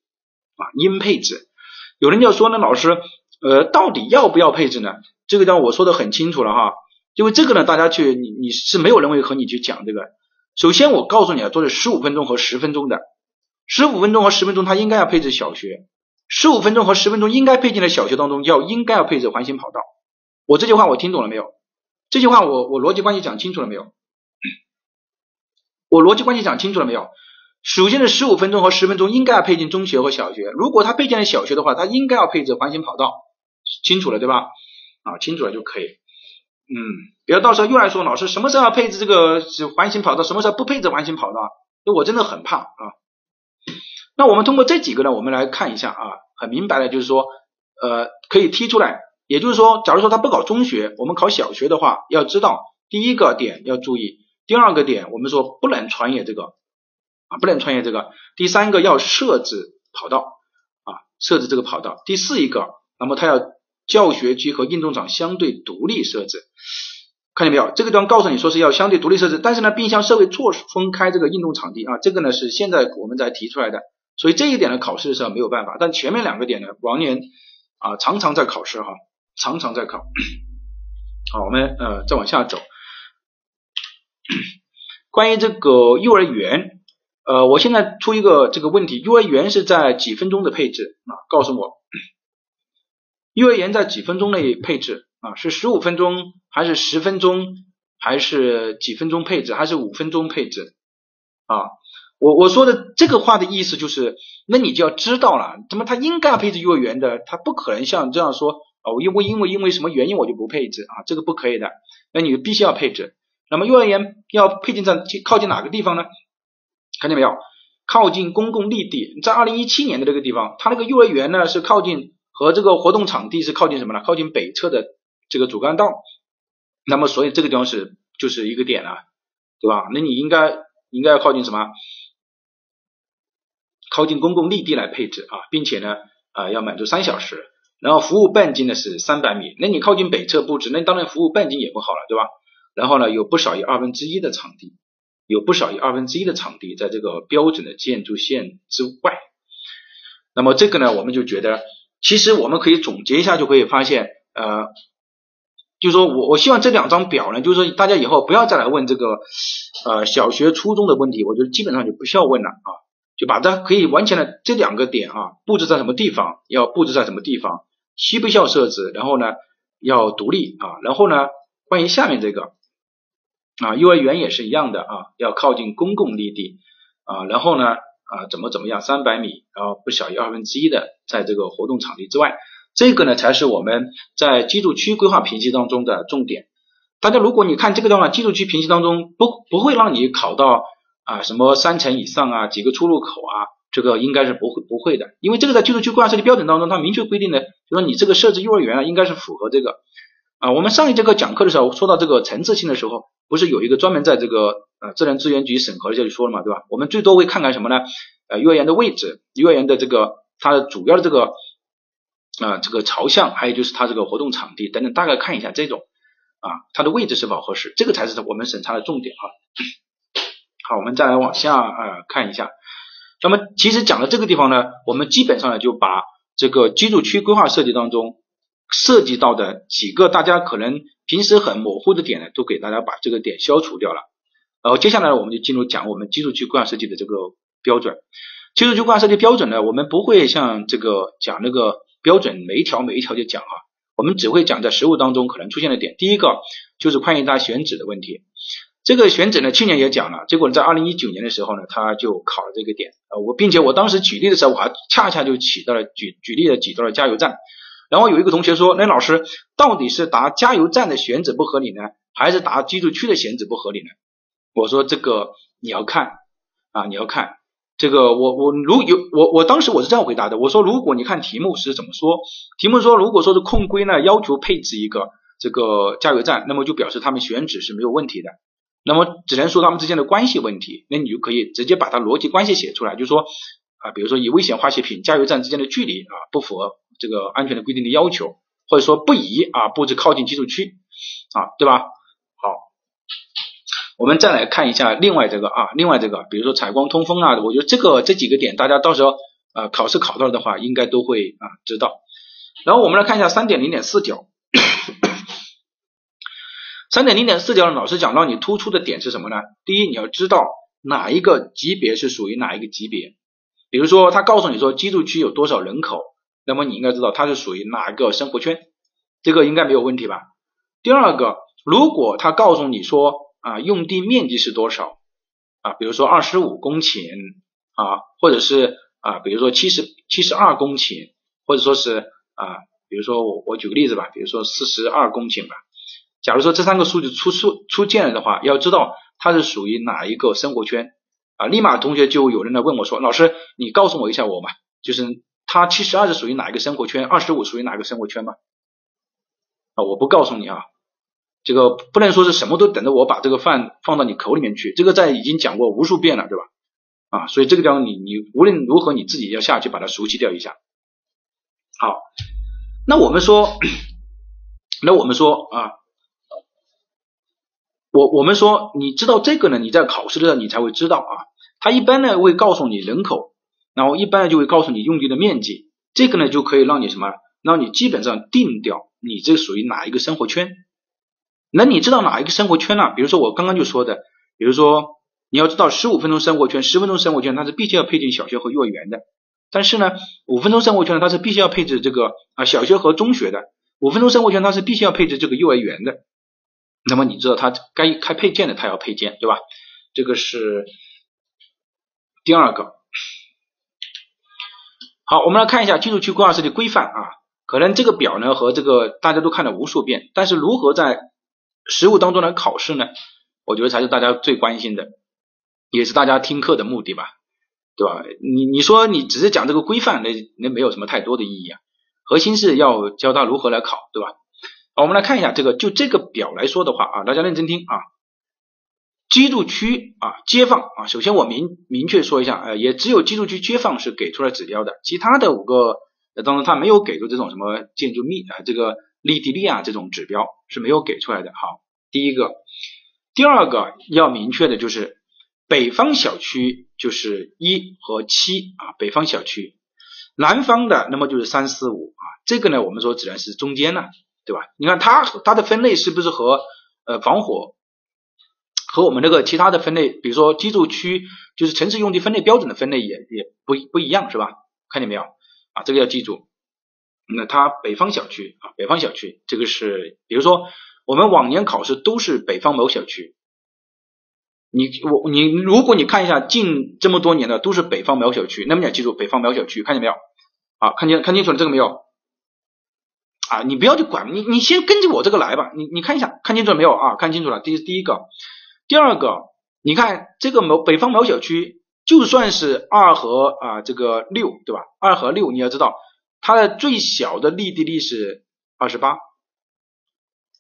啊，应配置。有人要说呢，老师，呃，到底要不要配置呢？这个地方我说的很清楚了哈，因为这个呢，大家去你你是没有人会和你去讲这个。首先，我告诉你啊，都是十五分钟和十分钟的。十五分钟和十分钟，它应该要配置小学。十五分钟和十分钟应该配进的小学当中，要应该要配置环形跑道。我这句话我听懂了没有？这句话我我逻辑关系讲清楚了没有？我逻辑关系讲清楚了没有？首先是十五分钟和十分钟应该要配进中学和小学。如果它配进了小学的话，它应该要配置环形跑道。清楚了对吧？啊，清楚了就可以。嗯，不要到时候又来说老师什么时候要配置这个环形跑道，什么时候不配置环形跑道？那我真的很怕啊。那我们通过这几个呢，我们来看一下啊，很明白的，就是说呃可以提出来。也就是说，假如说他不考中学，我们考小学的话，要知道第一个点要注意，第二个点我们说不能穿越这个不能穿越这个。第三个要设置跑道啊，设置这个跑道。第四一个，那么他要。教学区和运动场相对独立设置，看见没有？这个地方告诉你说是要相对独立设置，但是呢，并向社会错分开这个运动场地啊，这个呢是现在我们在提出来的，所以这一点呢考试的时候没有办法，但前面两个点呢，往年啊常常在考试哈，常常在考。好，我们呃再往下走，关于这个幼儿园，呃，我现在出一个这个问题，幼儿园是在几分钟的配置啊？告诉我。幼儿园在几分钟内配置啊？是十五分钟还是十分钟还是几分钟配置还是五分钟配置啊？我我说的这个话的意思就是，那你就要知道了，怎么他应该配置幼儿园的，他不可能像这样说啊，我因为因为因为什么原因我就不配置啊，这个不可以的，那你必须要配置。那么幼儿园要配进在靠近哪个地方呢？看见没有？靠近公共绿地，在二零一七年的这个地方，它那个幼儿园呢是靠近。和这个活动场地是靠近什么呢？靠近北侧的这个主干道，那么所以这个地方是就是一个点了，对吧？那你应该应该要靠近什么？靠近公共绿地来配置啊，并且呢啊要满足三小时，然后服务半径呢是三百米。那你靠近北侧布置，那当然服务半径也不好了，对吧？然后呢有不少于二分之一的场地，有不少于二分之一的场地在这个标准的建筑线之外。那么这个呢我们就觉得。其实我们可以总结一下，就可以发现，呃，就是说我我希望这两张表呢，就是说大家以后不要再来问这个呃小学初中的问题，我觉得基本上就不需要问了啊，就把它可以完全的这两个点啊布置在什么地方，要布置在什么地方，需不需要设置，然后呢要独立啊，然后呢关于下面这个啊幼儿园也是一样的啊，要靠近公共绿地啊，然后呢。啊，怎么怎么样？三百米，然后不小于二分之一的，在这个活动场地之外，这个呢才是我们在居住区规划评级当中的重点。大家如果你看这个的话，居住区评级当中不不会让你考到啊什么三层以上啊，几个出入口啊，这个应该是不会不会的，因为这个在居住区规划设计标准当中，它明确规定的，就说你这个设置幼儿园啊，应该是符合这个啊。我们上一节课讲课的时候说到这个层次性的时候，不是有一个专门在这个呃自然资源局审核的这里说了嘛，对吧？我们最多会看看什么呢？呃，幼儿园的位置，幼儿园的这个它的主要的这个啊这个朝向，还有就是它这个活动场地等等，大概看一下这种啊它的位置是否合适，这个才是我们审查的重点啊。好，我们再来往下呃看一下。那么其实讲到这个地方呢，我们基本上呢就把这个居住区规划设计当中涉及到的几个大家可能平时很模糊的点呢，都给大家把这个点消除掉了。然后接下来呢我们就进入讲我们基础区规划设计的这个标准。基础区规划设计标准呢，我们不会像这个讲那个标准每一条每一条就讲哈，我们只会讲在实物当中可能出现的点。第一个就是宽宜大选址的问题。这个选址呢，去年也讲了，结果在二零一九年的时候呢，他就考了这个点啊。我并且我当时举例的时候，我还恰恰就起到了举举例的举到了加油站。然后有一个同学说，那老师到底是答加油站的选址不合理呢，还是答居住区的选址不合理呢？我说这个你要看啊，你要看这个我我如有我我当时我是这样回答的，我说如果你看题目是怎么说，题目说如果说是控规呢要求配置一个这个加油站，那么就表示他们选址是没有问题的。那么只能说他们之间的关系问题，那你就可以直接把它逻辑关系写出来，就是说啊，比如说以危险化学品加油站之间的距离啊不符合这个安全的规定的要求，或者说不宜啊布置靠近居住区啊，对吧？好，我们再来看一下另外这个啊，另外这个，比如说采光通风啊，我觉得这个这几个点大家到时候呃考试考到的话，应该都会啊知道。然后我们来看一下三点零点四九。三点零点四条，老师讲到你突出的点是什么呢？第一，你要知道哪一个级别是属于哪一个级别。比如说，他告诉你说居住区有多少人口，那么你应该知道它是属于哪一个生活圈，这个应该没有问题吧？第二个，如果他告诉你说啊用地面积是多少啊，比如说二十五公顷啊，或者是啊比如说七十七十二公顷，或者说是啊比如说我我举个例子吧，比如说四十二公顷吧。假如说这三个数据出出出现了的话，要知道它是属于哪一个生活圈啊？立马同学就有人来问我说：“老师，你告诉我一下我嘛，就是他七十二是属于哪一个生活圈，二十五属于哪个生活圈嘛？”啊，我不告诉你啊，这个不能说是什么都等着我把这个饭放到你口里面去，这个在已经讲过无数遍了，对吧？啊，所以这个地方你你无论如何你自己要下去把它熟悉掉一下。好，那我们说，那我们说啊。我我们说，你知道这个呢？你在考试的时候你才会知道啊。他一般呢会告诉你人口，然后一般呢就会告诉你用地的面积，这个呢就可以让你什么？让你基本上定掉你这属于哪一个生活圈。那你知道哪一个生活圈呢？比如说我刚刚就说的，比如说你要知道十五分钟生活圈，十分钟生活圈它是必须要配进小学和幼儿园的，但是呢五分钟生活圈它是必须要配置这个啊小学和中学的，五分钟生活圈它是必须要配置这个幼儿园的。那么你知道它该开配件的，它要配件，对吧？这个是第二个。好，我们来看一下技术区规划设计规范啊。可能这个表呢和这个大家都看了无数遍，但是如何在实务当中来考试呢？我觉得才是大家最关心的，也是大家听课的目的吧，对吧？你你说你只是讲这个规范，那那没有什么太多的意义啊。核心是要教他如何来考，对吧？我们来看一下这个，就这个表来说的话啊，大家认真听啊。居住区啊，街坊啊，首先我明明确说一下，呃，也只有居住区街坊是给出来指标的，其他的五个当中他没有给出这种什么建筑密啊，这个立地力啊这种指标是没有给出来的。好，第一个，第二个要明确的就是北方小区就是一和七啊，北方小区，南方的那么就是三四五啊，这个呢我们说只能是中间呢。对吧？你看它它的分类是不是和呃防火和我们那个其他的分类，比如说居住区就是城市用地分类标准的分类也也不不一样是吧？看见没有啊？这个要记住。那它北方小区啊，北方小区这个是，比如说我们往年考试都是北方某小区，你我你如果你看一下近这么多年的都是北方某小区，那么你要记住北方某小区，看见没有？啊，看见看清楚了这个没有？啊，你不要去管，你你先根据我这个来吧。你你看一下，看清楚了没有啊？看清楚了，第第一个，第二个，你看这个某北方某小区，就算是二和啊这个六对吧？二和六你要知道它的最小的立地率是二十八。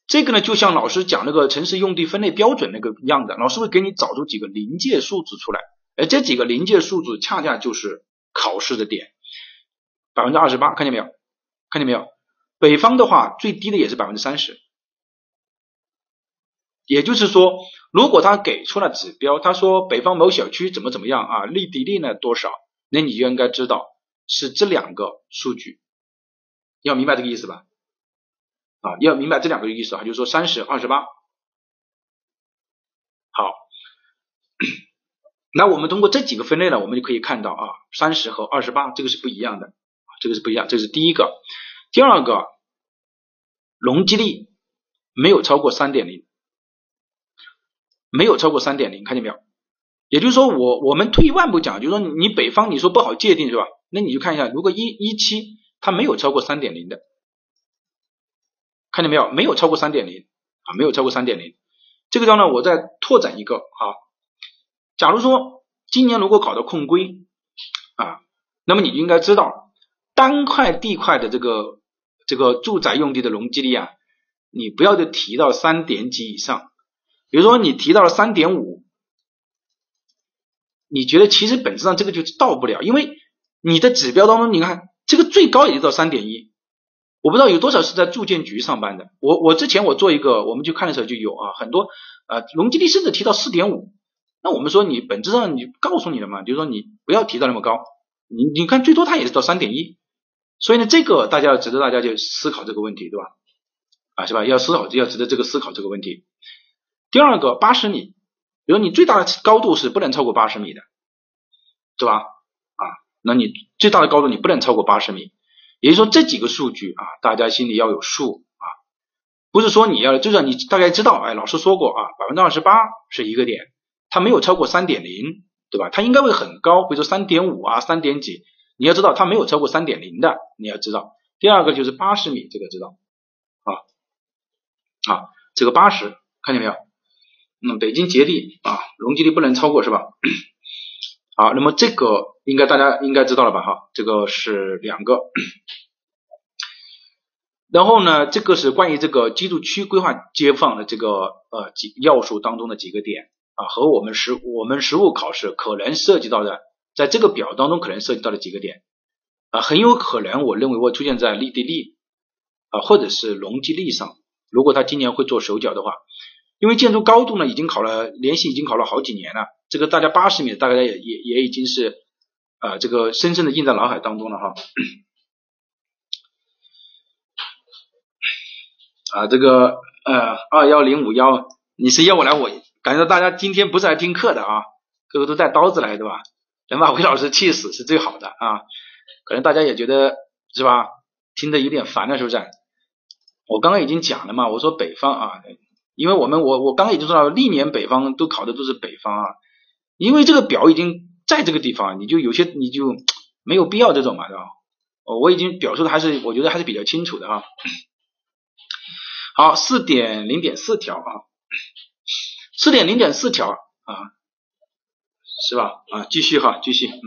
这个呢就像老师讲那个城市用地分类标准那个样的，老师会给你找出几个临界数字出来，而这几个临界数字恰恰就是考试的点，百分之二十八，看见没有？看见没有？北方的话最低的也是百分之三十。也就是说，如果他给出了指标，他说北方某小区怎么怎么样啊，立地力呢多少，那你就应该知道是这两个数据，要明白这个意思吧？啊，要明白这两个意思啊，就是说三十二十八。好，那我们通过这几个分类呢，我们就可以看到啊，三十和二十八这个是不一样的，这个是不一样，这是第一个。第二个，容积率没有超过三点零。没有超过三点零，看见没有？也就是说，我我们退一万步讲，就是说你北方你说不好界定是吧？那你就看一下，如果一一期它没有超过三点零的，看见没有？没有超过三点零啊，没有超过三点零。这个地方呢，我再拓展一个啊，假如说今年如果搞到控规啊，那么你应该知道单块地块的这个这个住宅用地的容积率啊，你不要就提到三点几以上。比如说你提到了三点五，你觉得其实本质上这个就到不了，因为你的指标当中，你看这个最高也就到三点一，我不知道有多少是在住建局上班的。我我之前我做一个，我们去看的时候就有啊，很多呃容积率甚至提到四点五，那我们说你本质上你告诉你了嘛，就是说你不要提到那么高，你你看最多它也是到三点一，所以呢这个大家要值得大家去思考这个问题，对吧？啊是吧？要思考要值得这个思考这个问题。第二个八十米，比如你最大的高度是不能超过八十米的，是吧？啊，那你最大的高度你不能超过八十米，也就是说这几个数据啊，大家心里要有数啊，不是说你要，就是你大概知道，哎，老师说过啊，百分之二十八是一个点，它没有超过三点零，对吧？它应该会很高，比如说三点五啊，三点几，你要知道它没有超过三点零的，你要知道。第二个就是八十米，这个知道啊，啊，这个八十看见没有？那嗯，北京节地啊，容积率不能超过是吧？好，那么这个应该大家应该知道了吧？哈，这个是两个。然后呢，这个是关于这个居住区规划接放的这个呃几要素当中的几个点啊，和我们实我们实务考试可能涉及到的，在这个表当中可能涉及到了几个点啊，很有可能我认为会出现在立地力啊，或者是容积率上。如果他今年会做手脚的话。因为建筑高度呢，已经考了，连续已经考了好几年了。这个大家八十米，大概也也也已经是啊，这个深深的印在脑海当中了哈。啊，这个呃二幺零五幺，你是要我来我，感觉到大家今天不是来听课的啊，个个都带刀子来对吧？能把韦老师气死是最好的啊。可能大家也觉得是吧？听得有点烦了是不是？我刚刚已经讲了嘛，我说北方啊。因为我们我我刚刚已经说了，历年北方都考的都是北方啊，因为这个表已经在这个地方，你就有些你就没有必要这种嘛，对吧？哦，我已经表述的还是我觉得还是比较清楚的啊。好，四点零点四条啊，四点零点四条啊，是吧？啊，继续哈，继续，嗯，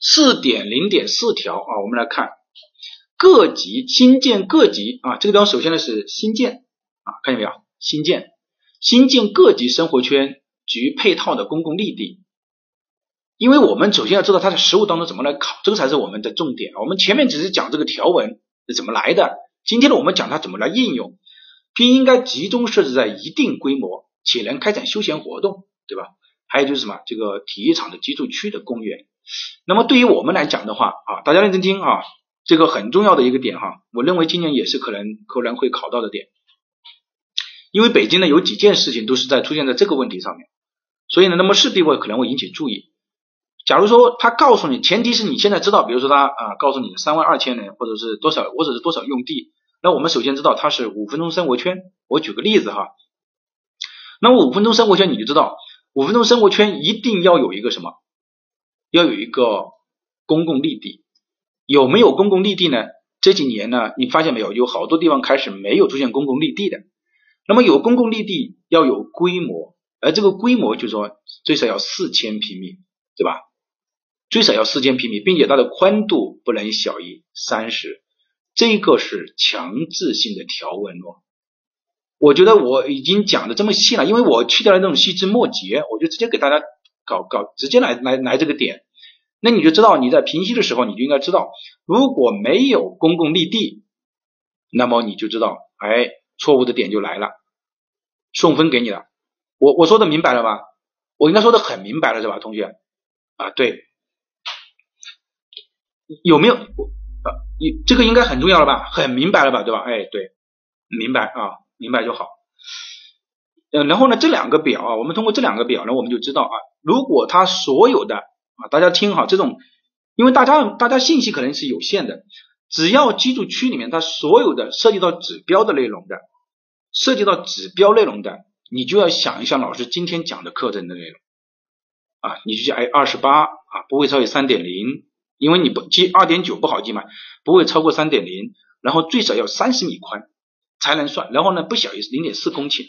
四点零点四条啊，我们来看各级新建各级啊，这个地方首先呢是新建啊，看见没有？新建新建各级生活圈及配套的公共绿地，因为我们首先要知道它的实务当中怎么来考，这个才是我们的重点。我们前面只是讲这个条文是怎么来的，今天呢我们讲它怎么来应用，并应该集中设置在一定规模且能开展休闲活动，对吧？还有就是什么这个体育场的居住区的公园。那么对于我们来讲的话啊，大家认真听啊，这个很重要的一个点哈，我认为今年也是可能可能会考到的点。因为北京呢有几件事情都是在出现在这个问题上面，所以呢，那么势必会可能会引起注意。假如说他告诉你，前提是你现在知道，比如说他啊告诉你三万二千人或者是多少或者是多少用地，那我们首先知道它是五分钟生活圈。我举个例子哈，那么五分钟生活圈你就知道，五分钟生活圈一定要有一个什么？要有一个公共绿地。有没有公共绿地呢？这几年呢，你发现没有，有好多地方开始没有出现公共绿地的。那么有公共绿地要有规模，而这个规模就是说最少要四千平米对吧？最少要四千平米，并且它的宽度不能小于三十，这个是强制性的条文哦。我觉得我已经讲的这么细了，因为我去掉了那种细枝末节，我就直接给大家搞搞，直接来来来这个点，那你就知道你在评析的时候，你就应该知道，如果没有公共绿地，那么你就知道，哎，错误的点就来了，送分给你了。我我说的明白了吧？我应该说的很明白了是吧，同学？啊，对。有没有？啊，你这个应该很重要了吧？很明白了吧？对吧？哎，对，明白啊，明白就好。嗯，然后呢，这两个表啊，我们通过这两个表呢，我们就知道啊，如果它所有的啊，大家听好，这种，因为大家大家信息可能是有限的，只要居住区里面它所有的涉及到指标的内容的，涉及到指标内容的，你就要想一想老师今天讲的课程的内容啊，你就记哎二十八啊，不会超过三点零。因为你不记二点九不好记嘛，不会超过三点零，然后最少要三十米宽才能算，然后呢不小于零点四公顷。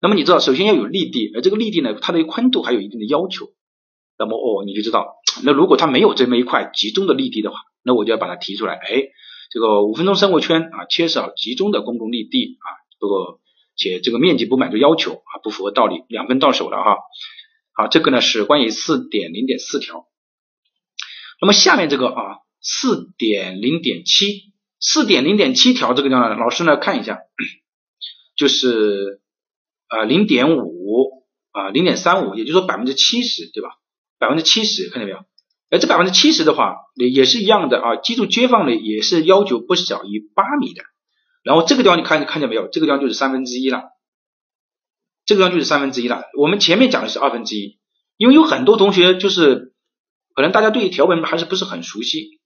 那么你知道，首先要有立地，而这个立地呢，它的宽度还有一定的要求。那么哦，你就知道，那如果它没有这么一块集中的立地的话，那我就要把它提出来。哎，这个五分钟生活圈啊，缺少集中的公共立地啊，不过且这个面积不满足要求啊，不符合道理，两分到手了哈。好，这个呢是关于四点零点四条。那么下面这个啊，四点零点七，四点零点七条这个呢，老师呢看一下，就是啊零点五啊零点三五，也就是说百分之七十，对吧？百分之七十，看见没有？哎，这百分之七十的话，也也是一样的啊，基础街坊呢也是要求不小于八米的。然后这个地方你看看见没有？这个地方就是三分之一了，这个地方就是三分之一了。我们前面讲的是二分之一，因为有很多同学就是。可能大家对条文还是不是很熟悉，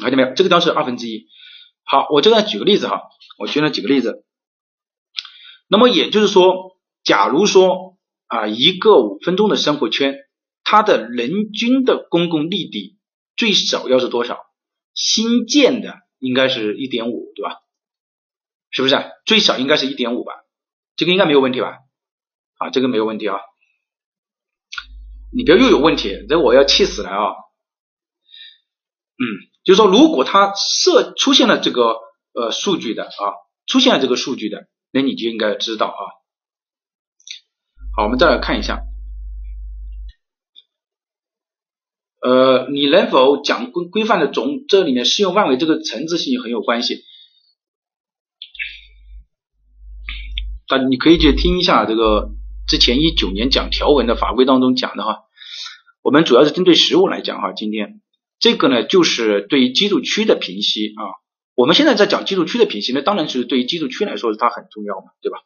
看见没有？这个地方是二分之一。好，我这边举个例子哈，我举了几个例子。那么也就是说，假如说啊，一个五分钟的生活圈，它的人均的公共绿地最少要是多少？新建的应该是一点五，对吧？是不是？最少应该是一点五吧？这个应该没有问题吧？啊，这个没有问题啊。你不要又有问题，这我要气死了啊！嗯，就是说，如果它设出现了这个呃数据的啊，出现了这个数据的，那你就应该知道啊。好，我们再来看一下，呃，你能否讲规规范的总这里面适用范围这个层次性很有关系。那你可以去听一下这个。之前一九年讲条文的法规当中讲的哈，我们主要是针对实物来讲哈。今天这个呢，就是对于居住区的评析啊。我们现在在讲居住区的评析，那当然是对于居住区来说它很重要嘛，对吧？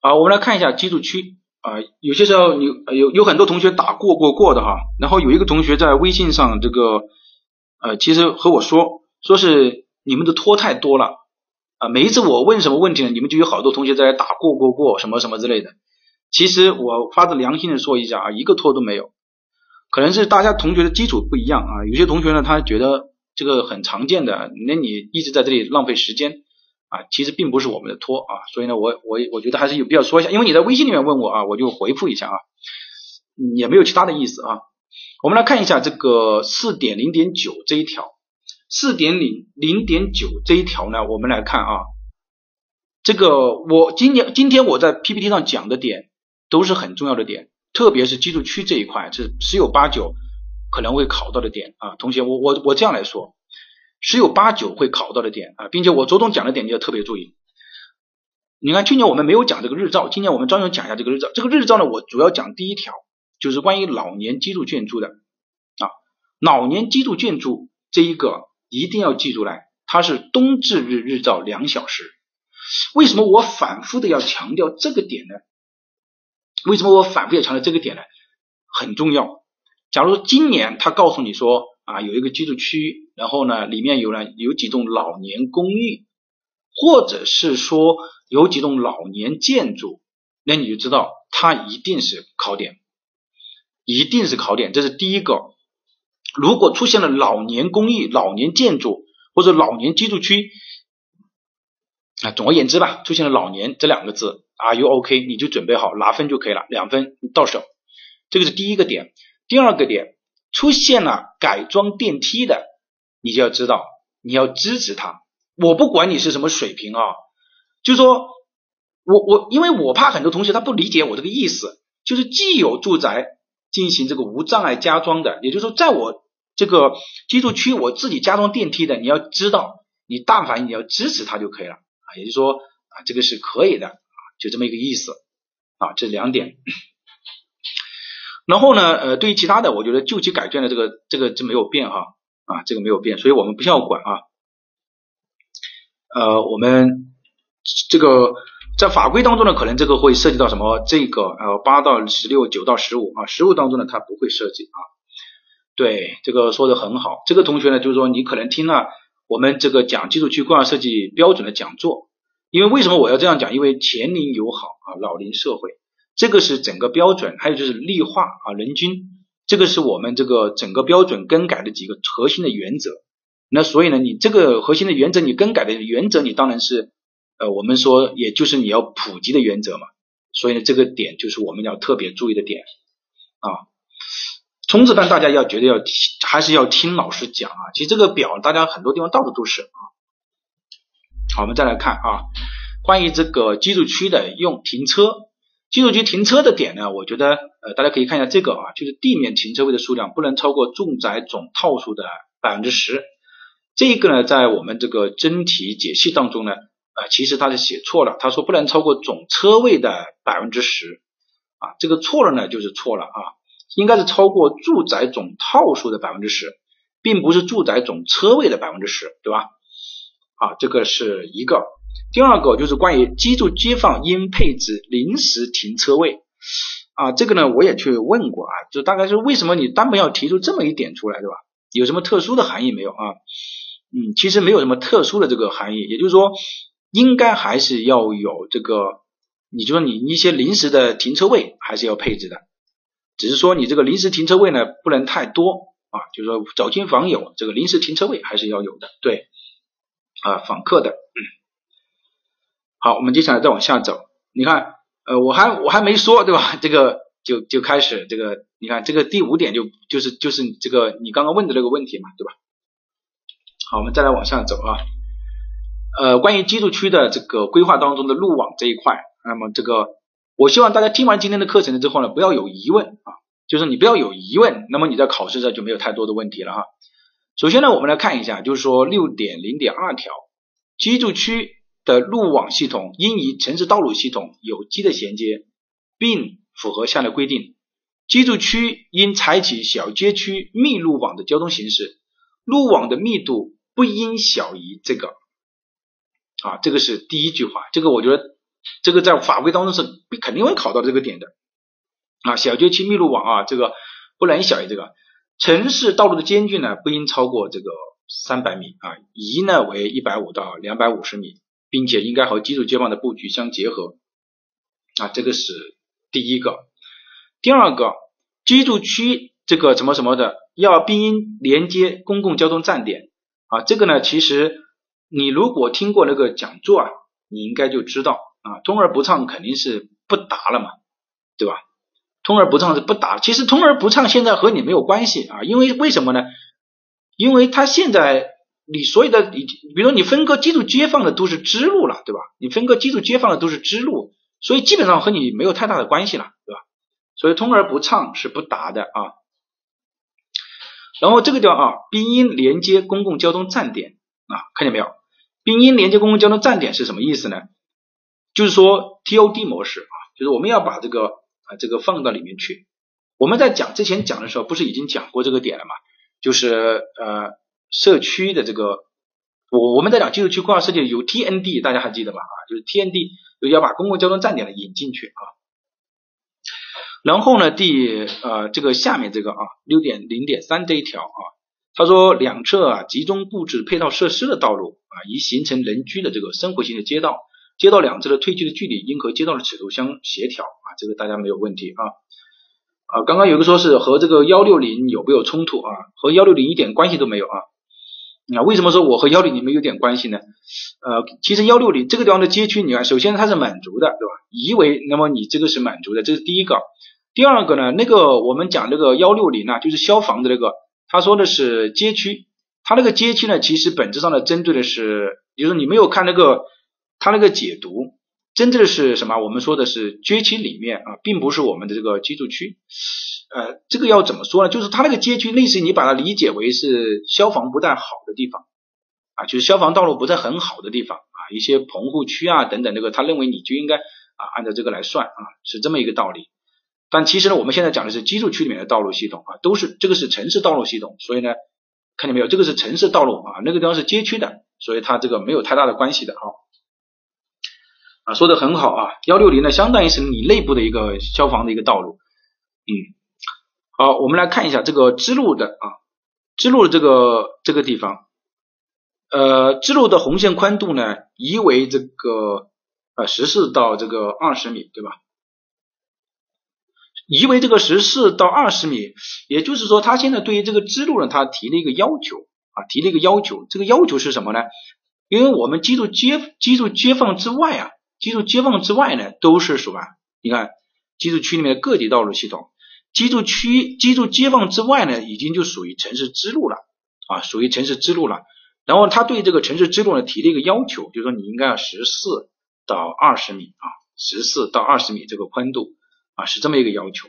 好，我们来看一下居住区啊。有些时候有有有很多同学打过过过的哈，然后有一个同学在微信上这个呃，其实和我说，说是你们的托太多了。啊，每一次我问什么问题呢，你们就有好多同学在打过过过什么什么之类的。其实我发自良心的说一下啊，一个托都没有。可能是大家同学的基础不一样啊，有些同学呢他觉得这个很常见的，那你一直在这里浪费时间啊，其实并不是我们的托啊。所以呢，我我我觉得还是有必要说一下，因为你在微信里面问我啊，我就回复一下啊，也没有其他的意思啊。我们来看一下这个四点零点九这一条。四点零零点九这一条呢，我们来看啊，这个我今年今天我在 PPT 上讲的点都是很重要的点，特别是居住区这一块是十有八九可能会考到的点啊。同学，我我我这样来说，十有八九会考到的点啊，并且我着重讲的点你要特别注意。你看去年我们没有讲这个日照，今年我们专门讲一下这个日照。这个日照呢，我主要讲第一条，就是关于老年居住建筑的啊，老年居住建筑这一个。一定要记住来，它是冬至日日照两小时。为什么我反复的要强调这个点呢？为什么我反复要强调这个点呢？很重要。假如说今年他告诉你说啊，有一个居住区，然后呢里面有了有几栋老年公寓，或者是说有几栋老年建筑，那你就知道它一定是考点，一定是考点。这是第一个。如果出现了老年公寓、老年建筑或者老年居住区，啊，总而言之吧，出现了老年这两个字，Are you OK？你就准备好拿分就可以了，两分到手。这个是第一个点。第二个点，出现了改装电梯的，你就要知道，你要支持他。我不管你是什么水平啊，就说我我，因为我怕很多同学他不理解我这个意思，就是既有住宅进行这个无障碍加装的，也就是说，在我这个居住区我自己加装电梯的，你要知道，你但凡你要支持他就可以了啊，也就是说啊，这个是可以的啊，就这么一个意思啊，这两点。然后呢，呃，对于其他的，我觉得旧期改卷的这个这个就没有变哈啊，这个没有变，所以我们不需要管啊。呃，我们这个在法规当中呢，可能这个会涉及到什么？这个呃八到十六，九到十五啊，十五当中呢它不会涉及啊。对，这个说的很好。这个同学呢，就是说你可能听了我们这个讲基础区规划设计标准的讲座，因为为什么我要这样讲？因为前龄友好啊，老龄社会。这个是整个标准，还有就是绿化啊，人均，这个是我们这个整个标准更改的几个核心的原则。那所以呢，你这个核心的原则，你更改的原则，你当然是呃，我们说也就是你要普及的原则嘛。所以呢，这个点就是我们要特别注意的点啊。冲刺班大家要绝对要听，还是要听老师讲啊。其实这个表大家很多地方到处都是啊。好，我们再来看啊，关于这个居住区的用停车。居住区停车的点呢，我觉得呃，大家可以看一下这个啊，就是地面停车位的数量不能超过住宅总套数的百分之十。这个呢，在我们这个真题解析当中呢，啊，其实他是写错了，他说不能超过总车位的百分之十啊，这个错了呢，就是错了啊，应该是超过住宅总套数的百分之十，并不是住宅总车位的百分之十，对吧？啊，这个是一个。第二个就是关于居住街坊应配置临时停车位啊，这个呢我也去问过啊，就大概是为什么你单门要提出这么一点出来，对吧？有什么特殊的含义没有啊？嗯，其实没有什么特殊的这个含义，也就是说，应该还是要有这个，你就说你一些临时的停车位还是要配置的，只是说你这个临时停车位呢不能太多啊，就是说走亲访友这个临时停车位还是要有的，对啊，访客的。好，我们接下来再往下走。你看，呃，我还我还没说，对吧？这个就就开始这个，你看这个第五点就就是就是这个你刚刚问的那个问题嘛，对吧？好，我们再来往下走啊。呃，关于居住区的这个规划当中的路网这一块，那么这个我希望大家听完今天的课程之后呢，不要有疑问啊，就是你不要有疑问，那么你在考试上就没有太多的问题了哈。首先呢，我们来看一下，就是说六点零点二条居住区。的路网系统应与城市道路系统有机的衔接，并符合下列规定：居住区应采取小街区密路网的交通形式，路网的密度不应小于这个。啊，这个是第一句话，这个我觉得这个在法规当中是肯定会考到这个点的。啊，小街区密路网啊，这个不能小于这个。城市道路的间距呢，不应超过这个三百米啊，宜呢为一百五到两百五十米。并且应该和居住街坊的布局相结合啊，这个是第一个。第二个，居住区这个什么什么的要并应连接公共交通站点啊，这个呢，其实你如果听过那个讲座啊，你应该就知道啊，通而不畅肯定是不达了嘛，对吧？通而不畅是不达，其实通而不畅现在和你没有关系啊，因为为什么呢？因为他现在。你所有的你，比如说你分割基础接放的都是支路了，对吧？你分割基础接放的都是支路，所以基本上和你没有太大的关系了，对吧？所以通而不畅是不达的啊。然后这个地方啊，并应连接公共交通站点啊，看见没有？并应连接公共交通站点是什么意思呢？就是说 TOD 模式啊，就是我们要把这个啊这个放到里面去。我们在讲之前讲的时候，不是已经讲过这个点了吗？就是呃。社区的这个，我我们在讲居住区规划设计有 TND，大家还记得吧？啊，就是 TND 就要把公共交通站点呢引进去啊。然后呢，第呃这个下面这个啊六点零点三这一条啊，他说两侧啊集中布置配套设施的道路啊，以形成人居的这个生活型的街道，街道两侧的退去的距离应和街道的尺度相协调啊，这个大家没有问题啊。啊，刚刚有个说是和这个幺六零有没有冲突啊？和幺六零一点关系都没有啊。那为什么说我和幺六零没有点关系呢？呃，其实幺六零这个地方的街区，你看，首先它是满足的，对吧？以为，那么你这个是满足的，这是第一个。第二个呢，那个我们讲这个幺六零呢，就是消防的那个，他说的是街区，他那个街区呢，其实本质上呢，针对的是，就是你没有看那个他那个解读，真正的是什么？我们说的是街区里面啊，并不是我们的这个居住区。呃，这个要怎么说呢？就是他那个街区，类似于你把它理解为是消防不太好的地方啊，就是消防道路不在很好的地方啊，一些棚户区啊等等，这个他认为你就应该啊按照这个来算啊，是这么一个道理。但其实呢，我们现在讲的是居住区里面的道路系统啊，都是这个是城市道路系统，所以呢，看见没有，这个是城市道路啊，那个地方是街区的，所以它这个没有太大的关系的哈。啊，说的很好啊，幺六零呢，相当于是你内部的一个消防的一个道路，嗯。好，我们来看一下这个支路的啊，支路的这个这个地方，呃，支路的红线宽度呢，移为这个呃十四到这个二十米，对吧？移为这个十四到二十米，也就是说，他现在对于这个支路呢，他提了一个要求啊，提了一个要求。这个要求是什么呢？因为我们记住街记住街坊之外啊，居住街坊之外呢，都是什么？你看，居住区里面的各级道路系统。居住区、居住街坊之外呢，已经就属于城市支路了啊，属于城市支路了。然后他对这个城市支路呢提了一个要求，就是说你应该要十四到二十米啊，十四到二十米这个宽度啊，是这么一个要求。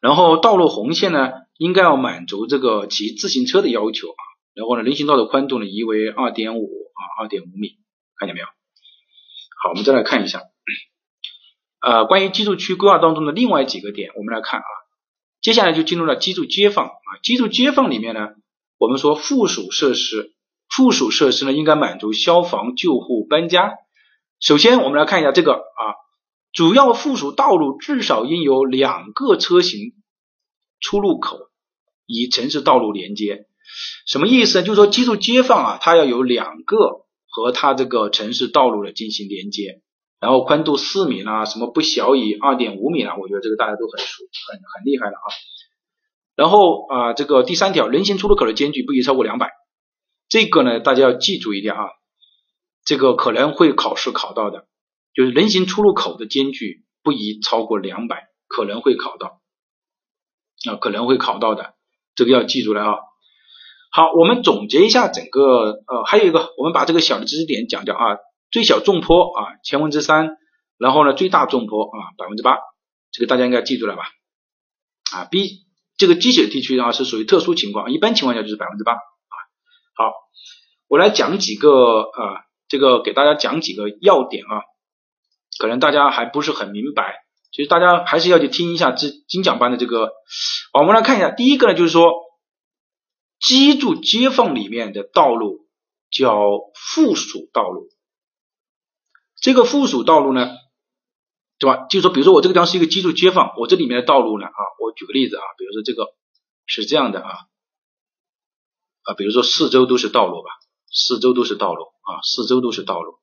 然后道路红线呢，应该要满足这个骑自行车的要求啊。然后呢，人行道的宽度呢，移为二点五啊，二点五米，看见没有？好，我们再来看一下。呃，关于居住区规划当中的另外几个点，我们来看啊。接下来就进入了居住街坊啊，居住街坊里面呢，我们说附属设施，附属设施呢应该满足消防、救护、搬家。首先，我们来看一下这个啊，主要附属道路至少应有两个车型出入口，与城市道路连接。什么意思呢？就是说居住街坊啊，它要有两个和它这个城市道路的进行连接。然后宽度四米啦，什么不小于二点五米啦，我觉得这个大家都很熟，很很厉害了啊。然后啊，这个第三条，人行出入口的间距不宜超过两百，这个呢大家要记住一点啊，这个可能会考试考到的，就是人行出入口的间距不宜超过两百，可能会考到啊，可能会考到的，这个要记住了啊。好，我们总结一下整个呃，还有一个，我们把这个小的知识点讲掉啊。最小纵坡啊，千分之三，然后呢，最大纵坡啊，百分之八，这个大家应该记住了吧？啊，B 这个积雪地区啊是属于特殊情况，一般情况下就是百分之八啊。好，我来讲几个啊，这个给大家讲几个要点啊，可能大家还不是很明白，其实大家还是要去听一下这精讲班的这个。我们来看一下，第一个呢就是说，居住街坊里面的道路叫附属道路。这个附属道路呢，对吧？就是说，比如说我这个地方是一个居住街坊，我这里面的道路呢，啊，我举个例子啊，比如说这个是这样的啊，啊，比如说四周都是道路吧，四周都是道路啊，四周都是道路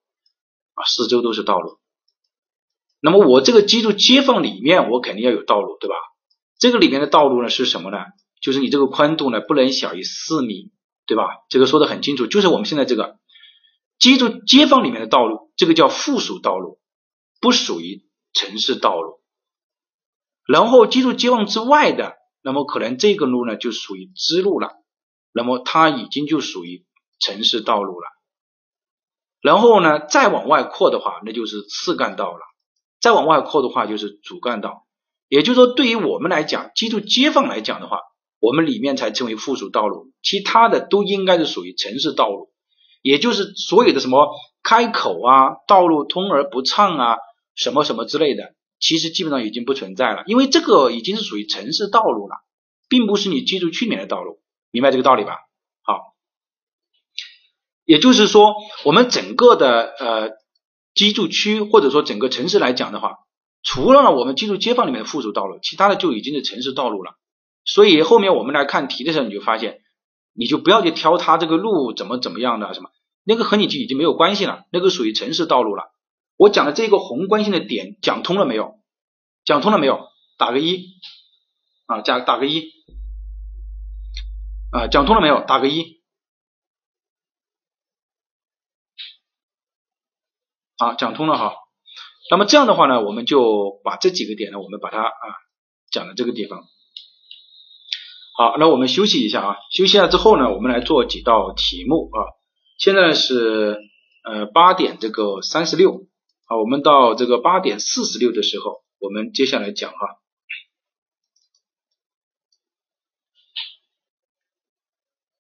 啊，四周都是道路。那么我这个居住街坊里面，我肯定要有道路，对吧？这个里面的道路呢是什么呢？就是你这个宽度呢不能小于四米，对吧？这个说的很清楚，就是我们现在这个。居住街坊里面的道路，这个叫附属道路，不属于城市道路。然后居住街坊之外的，那么可能这个路呢就属于支路了，那么它已经就属于城市道路了。然后呢，再往外扩的话，那就是次干道了；再往外扩的话，就是主干道。也就是说，对于我们来讲，居住街坊来讲的话，我们里面才称为附属道路，其他的都应该是属于城市道路。也就是所有的什么开口啊，道路通而不畅啊，什么什么之类的，其实基本上已经不存在了，因为这个已经是属于城市道路了，并不是你居住区里面的道路，明白这个道理吧？好，也就是说，我们整个的呃居住区或者说整个城市来讲的话，除了我们居住街坊里面的附属道路，其他的就已经是城市道路了。所以后面我们来看题的时候，你就发现。你就不要去挑它这个路怎么怎么样的什么，那个和你就已经没有关系了，那个属于城市道路了。我讲的这个宏观性的点讲通了没有？讲通了没有？打个一啊，加打个一啊，讲通了没有？打个一啊，讲通了哈。那么这样的话呢，我们就把这几个点呢，我们把它啊讲到这个地方。好，那我们休息一下啊，休息下之后呢，我们来做几道题目啊。现在是呃八点这个三十六啊，我们到这个八点四十六的时候，我们接下来讲哈。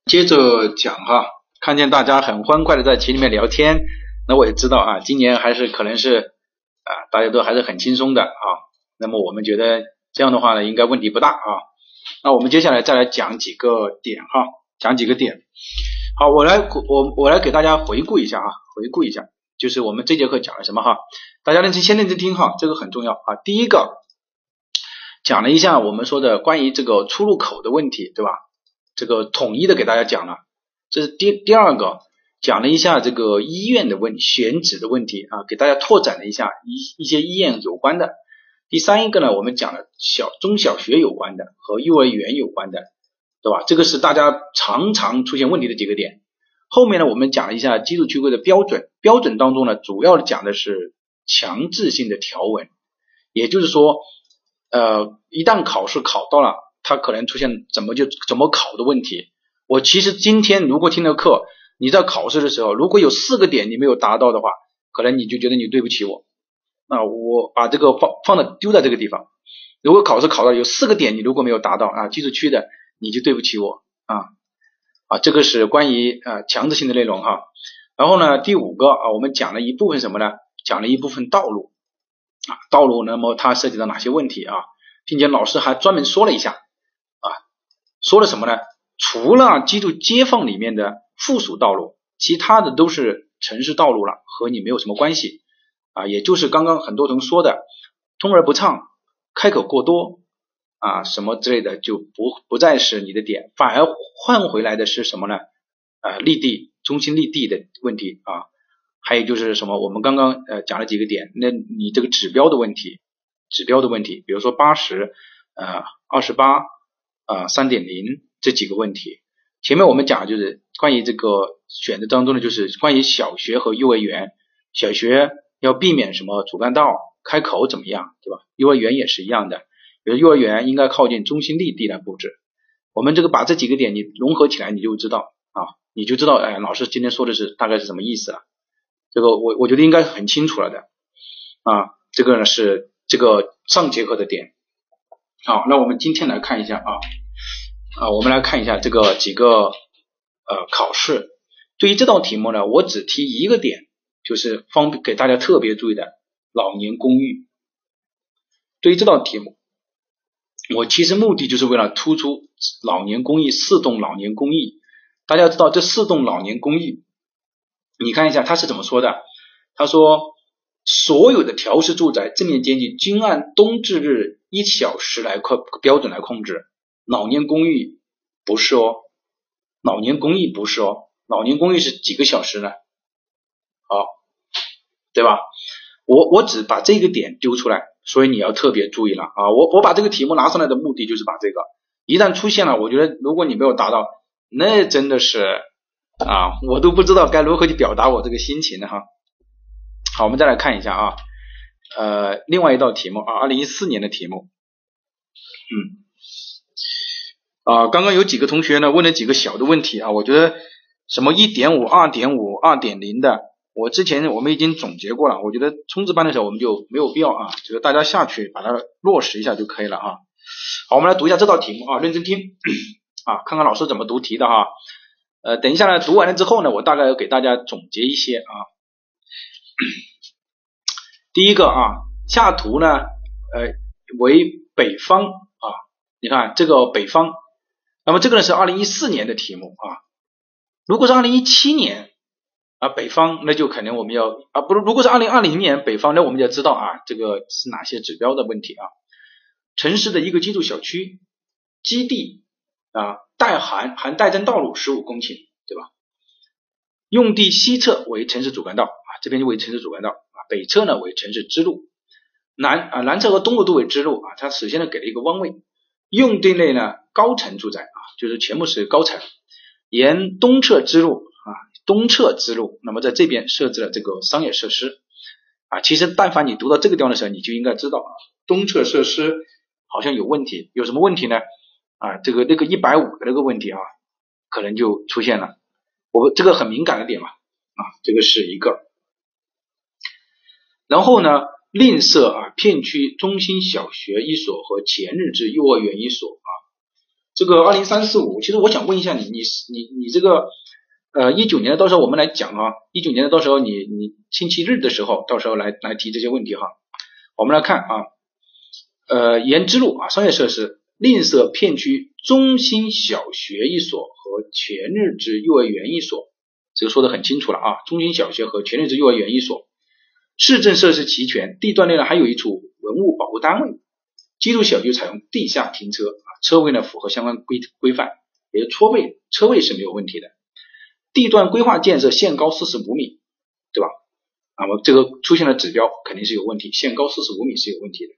接着讲哈，看见大家很欢快的在群里面聊天，那我也知道啊，今年还是可能是啊，大家都还是很轻松的啊。那么我们觉得这样的话呢，应该问题不大啊。那我们接下来再来讲几个点哈，讲几个点。好，我来我我来给大家回顾一下啊，回顾一下，就是我们这节课讲了什么哈，大家认真先认真听哈，这个很重要啊。第一个讲了一下我们说的关于这个出入口的问题，对吧？这个统一的给大家讲了，这是第第二个讲了一下这个医院的问选址的问题啊，给大家拓展了一下一一些医院有关的。第三一个呢，我们讲了小中小学有关的和幼儿园有关的，对吧？这个是大家常常出现问题的几个点。后面呢，我们讲一下基础区规的标准，标准当中呢，主要讲的是强制性的条文，也就是说，呃，一旦考试考到了。它可能出现怎么就怎么考的问题。我其实今天如果听了课，你在考试的时候，如果有四个点你没有达到的话，可能你就觉得你对不起我。那我把这个放放的丢在这个地方。如果考试考到有四个点你如果没有达到啊，基础区的你就对不起我啊啊，这个是关于啊强制性的内容哈。然后呢，第五个啊，我们讲了一部分什么呢？讲了一部分道路啊，道路那么它涉及到哪些问题啊？并且老师还专门说了一下啊。说了什么呢？除了记住街坊里面的附属道路，其他的都是城市道路了，和你没有什么关系啊。也就是刚刚很多同说的，通而不畅，开口过多啊，什么之类的，就不不再是你的点，反而换回来的是什么呢？啊，立地中心立地的问题啊，还有就是什么？我们刚刚呃讲了几个点，那你这个指标的问题，指标的问题，比如说八十呃二十八。啊，三点零这几个问题，前面我们讲就是关于这个选择当中呢，就是关于小学和幼儿园，小学要避免什么主干道开口怎么样，对吧？幼儿园也是一样的，比如幼儿园应该靠近中心立地来布置。我们这个把这几个点你融合起来，你就知道啊，你就知道哎，老师今天说的是大概是什么意思了。这个我我觉得应该很清楚了的啊，这个呢是这个上节课的点。好，那我们今天来看一下啊。啊，我们来看一下这个几个呃考试。对于这道题目呢，我只提一个点，就是方便给大家特别注意的老年公寓。对于这道题目，我其实目的就是为了突出老年公寓四栋老年公寓。大家知道这四栋老年公寓，你看一下他是怎么说的？他说所有的调试住宅正面间距均按冬至日一小时来控标准来控制。老年公寓不是哦，老年公寓不是哦，老年公寓是几个小时呢？对吧？我我只把这个点丢出来，所以你要特别注意了啊！我我把这个题目拿上来的目的就是把这个，一旦出现了，我觉得如果你没有达到，那真的是啊，我都不知道该如何去表达我这个心情了哈。好，我们再来看一下啊，呃，另外一道题目啊，二零一四年的题目，嗯。啊，刚刚有几个同学呢问了几个小的问题啊，我觉得什么一点五、二点五、二点零的，我之前我们已经总结过了，我觉得冲刺班的时候我们就没有必要啊，就是大家下去把它落实一下就可以了啊。好，我们来读一下这道题目啊，认真听啊，看看老师怎么读题的哈。呃，等一下呢，读完了之后呢，我大概要给大家总结一些啊。第一个啊，下图呢，呃，为北方啊，你看这个北方。那么这个呢是二零一四年的题目啊，如果是二零一七年啊北方，那就肯定我们要啊不是，如果是二零二零年北方，那我们就要知道啊这个是哪些指标的问题啊，城市的一个居住小区基地啊带含含带征道路十五公顷，对吧？用地西侧为城市主干道啊，这边就为城市主干道啊，北侧呢为城市支路，南啊南侧和东侧都为支路啊，它首先呢给了一个弯位，用地内呢高层住宅啊。就是全部是高层，沿东侧支路，东侧支路，那么在这边设置了这个商业设施，啊，其实但凡你读到这个地方的时候，你就应该知道啊，东侧设施好像有问题，有什么问题呢？啊，这个那个一百五的那个问题啊，可能就出现了，我这个很敏感的点嘛，啊，这个是一个，然后呢，另设啊，片区中心小学一所和前日制幼儿园一所啊，这个二零三四五，其实我想问一下你，你你你这个。呃，一九年的到时候我们来讲啊，一九年的到时候你你星期日的时候，到时候来来提这些问题哈。我们来看啊，呃，沿支路啊，商业设施吝啬片区中心小学一所和全日制幼儿园一所，这个说的很清楚了啊，中心小学和全日制幼儿园一所，市政设施齐全，地段内呢还有一处文物保护单位，基础小区采用地下停车啊，车位呢符合相关规规范，也就车位车位是没有问题的。地段规划建设限高四十五米，对吧？那么这个出现的指标肯定是有问题，限高四十五米是有问题的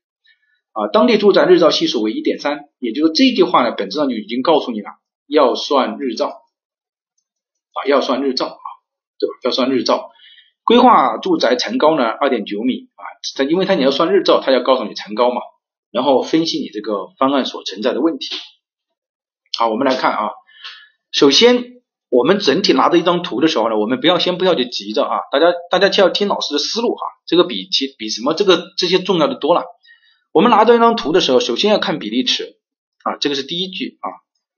啊。当地住宅日照系数为一点三，也就是这句话呢，本质上就已经告诉你了，要算日照啊，要算日照啊，对吧？要算日照。规划住宅层高呢二点九米啊，它因为它你要算日照，它要告诉你层高嘛，然后分析你这个方案所存在的问题。好，我们来看啊，首先。我们整体拿着一张图的时候呢，我们不要先不要去急着啊，大家大家就要听老师的思路哈，这个比其比什么这个这些重要的多了。我们拿着一张图的时候，首先要看比例尺啊，这个是第一句啊。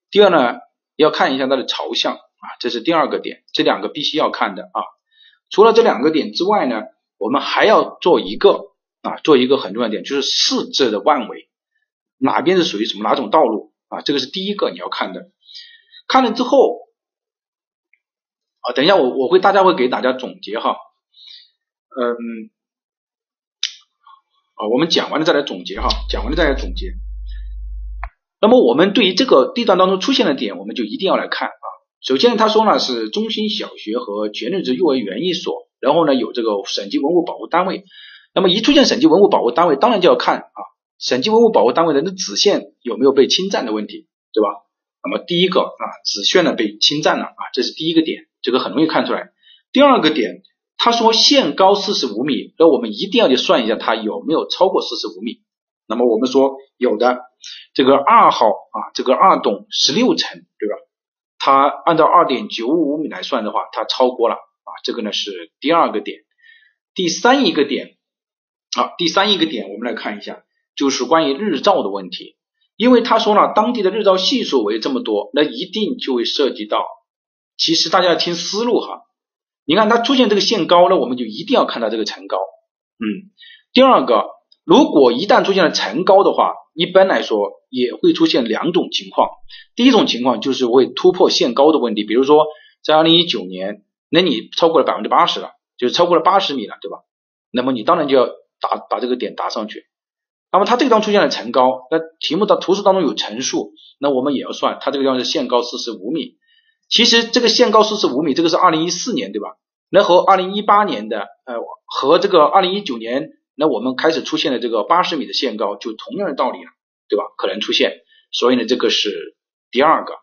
第二呢，要看一下它的朝向啊，这是第二个点，这两个必须要看的啊。除了这两个点之外呢，我们还要做一个啊，做一个很重要的点，就是四字的万维，哪边是属于什么哪种道路啊？这个是第一个你要看的。看了之后。啊，等一下，我我会大家会给大家总结哈，嗯，啊，我们讲完了再来总结哈，讲完了再来总结。那么我们对于这个地段当中出现的点，我们就一定要来看啊。首先他说呢是中心小学和全日制幼儿园一所，然后呢有这个省级文物保护单位。那么一出现省级文物保护单位，当然就要看啊，省级文物保护单位的那子线有没有被侵占的问题，对吧？那么第一个啊，子线呢被侵占了啊，这是第一个点。这个很容易看出来。第二个点，他说限高四十五米，那我们一定要去算一下它有没有超过四十五米。那么我们说有的，这个二号啊，这个二栋十六层，对吧？它按照二点九五米来算的话，它超过了啊。这个呢是第二个点。第三一个点，好，第三一个点，我们来看一下，就是关于日照的问题。因为他说了，当地的日照系数为这么多，那一定就会涉及到。其实大家要听思路哈，你看它出现这个限高呢，我们就一定要看到这个层高。嗯，第二个，如果一旦出现了层高的话，一般来说也会出现两种情况。第一种情况就是会突破限高的问题，比如说在二零一九年，那你超过了百分之八十了，就是超过了八十米了，对吧？那么你当然就要打把这个点打上去。那么它这个地方出现了层高，那题目的图示当中有层数，那我们也要算，它这个地方是限高四十五米。其实这个限高四十五米，这个是二零一四年对吧？那和二零一八年的呃和这个二零一九年，那我们开始出现的这个八十米的限高，就同样的道理了，对吧？可能出现，所以呢，这个是第二个。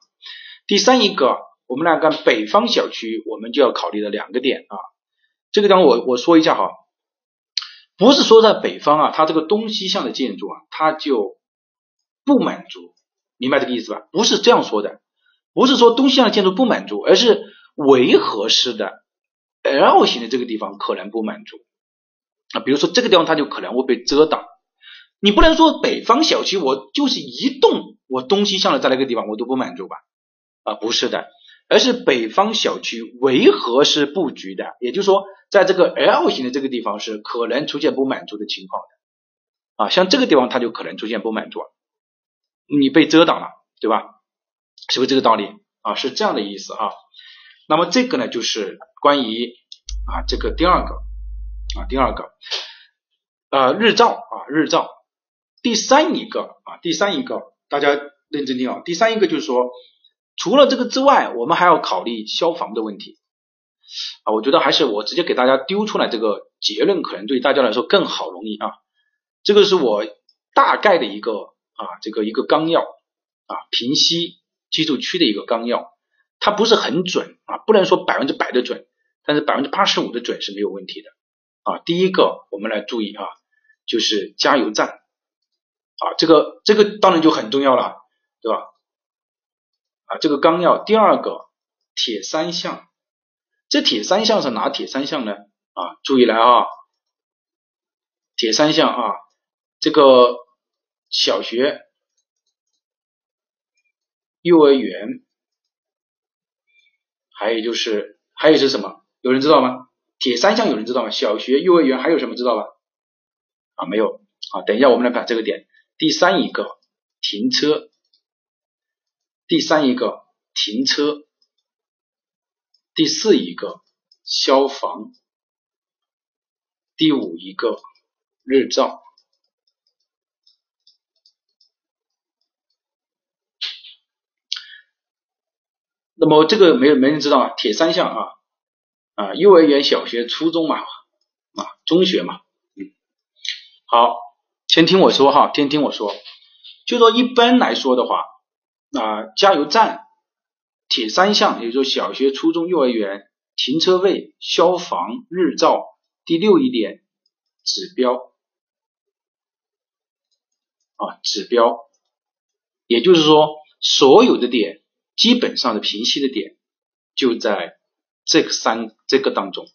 第三一个，我们来看北方小区，我们就要考虑的两个点啊。这个地方我我说一下哈，不是说在北方啊，它这个东西向的建筑啊，它就不满足，明白这个意思吧？不是这样说的。不是说东西向的建筑不满足，而是围合式的 L 型的这个地方可能不满足啊。比如说这个地方它就可能会被遮挡。你不能说北方小区我就是一栋，我东西向的在那个地方我都不满足吧？啊，不是的，而是北方小区围合式布局的，也就是说在这个 L 型的这个地方是可能出现不满足的情况的啊。像这个地方它就可能出现不满足，你被遮挡了，对吧？是不是这个道理啊？是这样的意思啊。那么这个呢，就是关于啊这个第二个啊第二个呃日照啊日照。第三一个啊第三一个，大家认真听啊。第三一个就是说，除了这个之外，我们还要考虑消防的问题啊。我觉得还是我直接给大家丢出来这个结论，可能对大家来说更好容易啊。这个是我大概的一个啊这个一个纲要啊平息。居住区的一个纲要，它不是很准啊，不能说百分之百的准，但是百分之八十五的准是没有问题的。啊，第一个我们来注意啊，就是加油站。啊，这个这个当然就很重要了，对吧？啊，这个纲要。第二个铁三项，这铁三项是哪铁三项呢？啊，注意来啊，铁三项啊，这个小学、幼儿园，还有就是还有是什么？有人知道吗？铁三项有人知道吗？小学、幼儿园还有什么知道吧？啊，没有啊，等一下我们来把这个点。第三一个停车。第三一个停车，第四一个消防，第五一个日照。那么这个没没人知道啊，铁三项啊啊，幼儿园、小学、初中嘛啊，中学嘛，嗯，好，先听我说哈，先听我说，就说一般来说的话。啊，加油站、铁三项，也就是小学、初中、幼儿园停车位、消防、日照。第六一点，指标啊，指标，也就是说，所有的点，基本上的平息的点，就在这个三这个当中。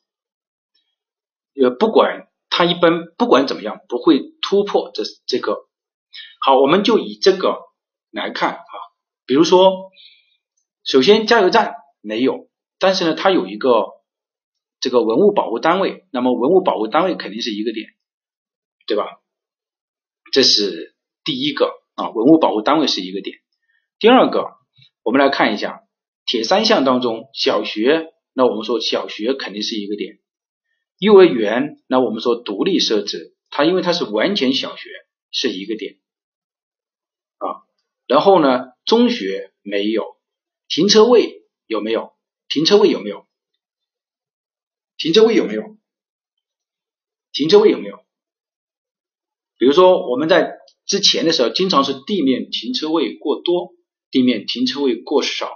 呃，不管它一般不管怎么样，不会突破这这个。好，我们就以这个来看啊。比如说，首先加油站没有，但是呢，它有一个这个文物保护单位，那么文物保护单位肯定是一个点，对吧？这是第一个啊，文物保护单位是一个点。第二个，我们来看一下铁三项当中，小学，那我们说小学肯定是一个点，幼儿园，那我们说独立设置，它因为它是完全小学，是一个点啊。然后呢？中学没有停车位，有没有停车位？有没有停车位？有没有停车位？有没有？比如说我们在之前的时候，经常是地面停车位过多，地面停车位过少，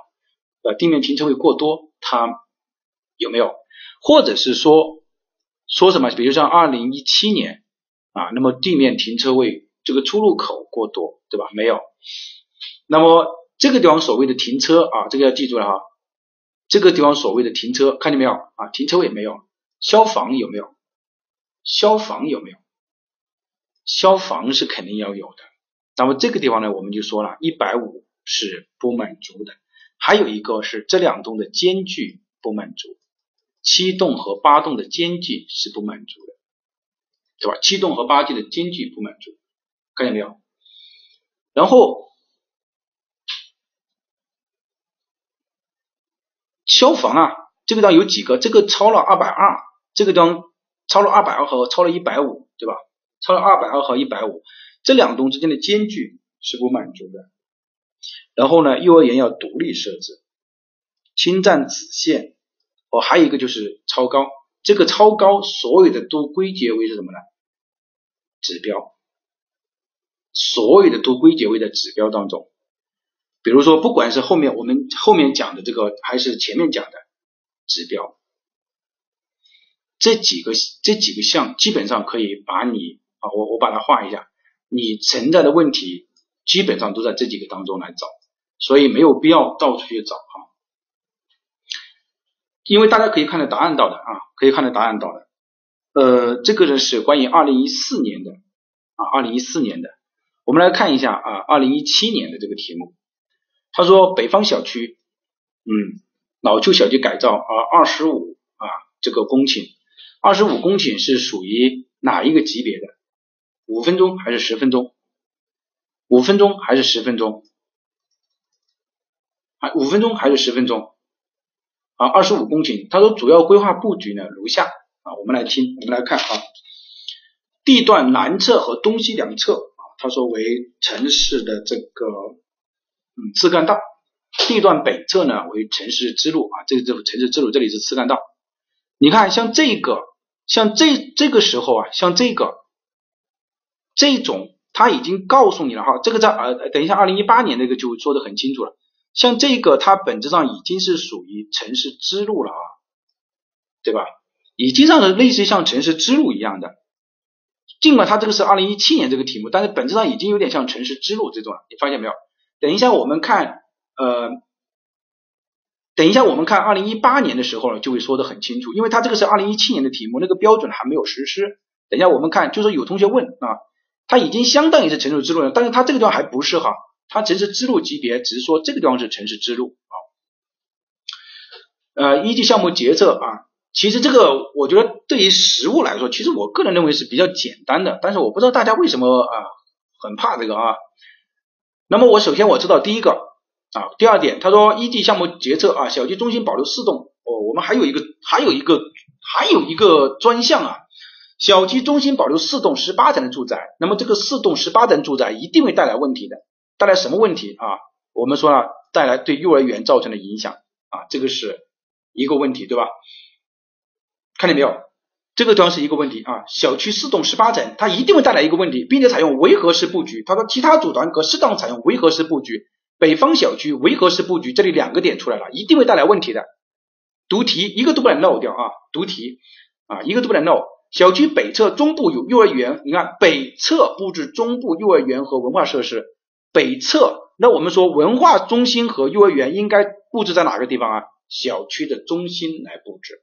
呃，地面停车位过多，它有没有？或者是说说什么？比如像二零一七年啊，那么地面停车位这个出入口过多，对吧？没有。那么这个地方所谓的停车啊，这个要记住了哈。这个地方所谓的停车，看见没有啊？停车位没有，消防有没有？消防有没有？消防是肯定要有的。那么这个地方呢，我们就说了，一百五是不满足的。还有一个是这两栋的间距不满足，七栋和八栋的间距是不满足的，对吧？七栋和八栋的间距不满足，看见没有？然后。消防啊，这个地方有几个？这个超了二百二，这个地方超了二百二和超了一百五，对吧？超了二百二和一百五，这两栋之间的间距是不满足的。然后呢，幼儿园要独立设置，侵占子线。哦，还有一个就是超高，这个超高所有的都归结为是什么呢？指标，所有的都归结为在指标当中。比如说，不管是后面我们后面讲的这个，还是前面讲的指标，这几个这几个项基本上可以把你啊，我我把它画一下，你存在的问题基本上都在这几个当中来找，所以没有必要到处去找哈，因为大家可以看到答案到的啊，可以看到答案到的，呃，这个呢是关于二零一四年的啊，二零一四年的，我们来看一下啊，二零一七年的这个题目。他说：“北方小区，嗯，老旧小区改造啊，二十五啊，这个公顷，二十五公顷是属于哪一个级别的？五分钟还是十分钟？五分钟还是十分钟？啊，五分钟还是十分钟？啊，二十五公顷。他说主要规划布局呢如下啊，我们来听，我们来看啊，地段南侧和东西两侧啊，他说为城市的这个。”嗯，次干道地段北侧呢为城市支路啊，这个这个城市支路这里是次干道。你看，像这个，像这这个时候啊，像这个这种，他已经告诉你了哈，这个在呃，等一下，二零一八年那个就说的很清楚了。像这个，它本质上已经是属于城市支路了啊，对吧？已经上是类似于像城市之路一样的。尽管它这个是二零一七年这个题目，但是本质上已经有点像城市之路这种了。你发现没有？等一下我们看，呃，等一下我们看二零一八年的时候呢，就会说的很清楚，因为它这个是二零一七年的题目，那个标准还没有实施。等一下我们看，就是有同学问啊，它已经相当于是城市之路了，但是它这个地方还不是哈，它城市之路级别只是说这个地方是城市之路啊。呃，一级项目决策啊。其实这个我觉得对于实物来说，其实我个人认为是比较简单的，但是我不知道大家为什么啊很怕这个啊。那么我首先我知道第一个啊，第二点他说一级项目决策啊，小区中心保留四栋哦，我们还有一个还有一个还有一个专项啊，小区中心保留四栋十八层的住宅，那么这个四栋十八层住宅一定会带来问题的，带来什么问题啊？我们说了带来对幼儿园造成的影响啊，这个是一个问题，对吧？看见没有？这个地方是一个问题啊。小区四栋十八层，它一定会带来一个问题，并且采用围合式布局。他说，其他组团可适当采用围合式布局。北方小区围合式布局，这里两个点出来了，一定会带来问题的。读题一个都不能漏掉啊！读题啊，一个都不能漏。小区北侧中部有幼儿园，你看北侧布置中部幼儿园和文化设施。北侧，那我们说文化中心和幼儿园应该布置在哪个地方啊？小区的中心来布置。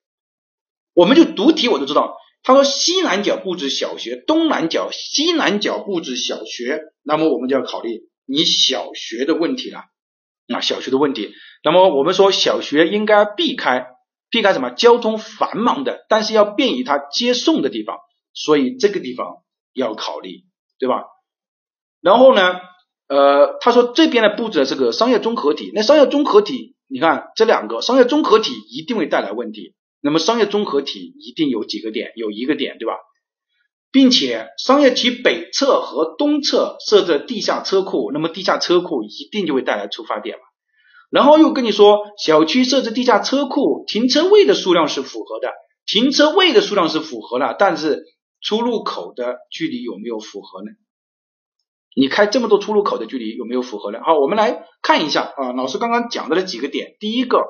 我们就读题，我就知道，他说西南角布置小学，东南角西南角布置小学，那么我们就要考虑你小学的问题了，啊，小学的问题，那么我们说小学应该避开避开什么交通繁忙的，但是要便于他接送的地方，所以这个地方要考虑，对吧？然后呢，呃，他说这边呢布置的这个商业综合体，那商业综合体，你看这两个商业综合体一定会带来问题。那么商业综合体一定有几个点，有一个点对吧？并且商业体北侧和东侧设置地下车库，那么地下车库一定就会带来出发点嘛。然后又跟你说，小区设置地下车库，停车位的数量是符合的，停车位的数量是符合了，但是出入口的距离有没有符合呢？你开这么多出入口的距离有没有符合呢？好，我们来看一下啊，老师刚刚讲的那几个点，第一个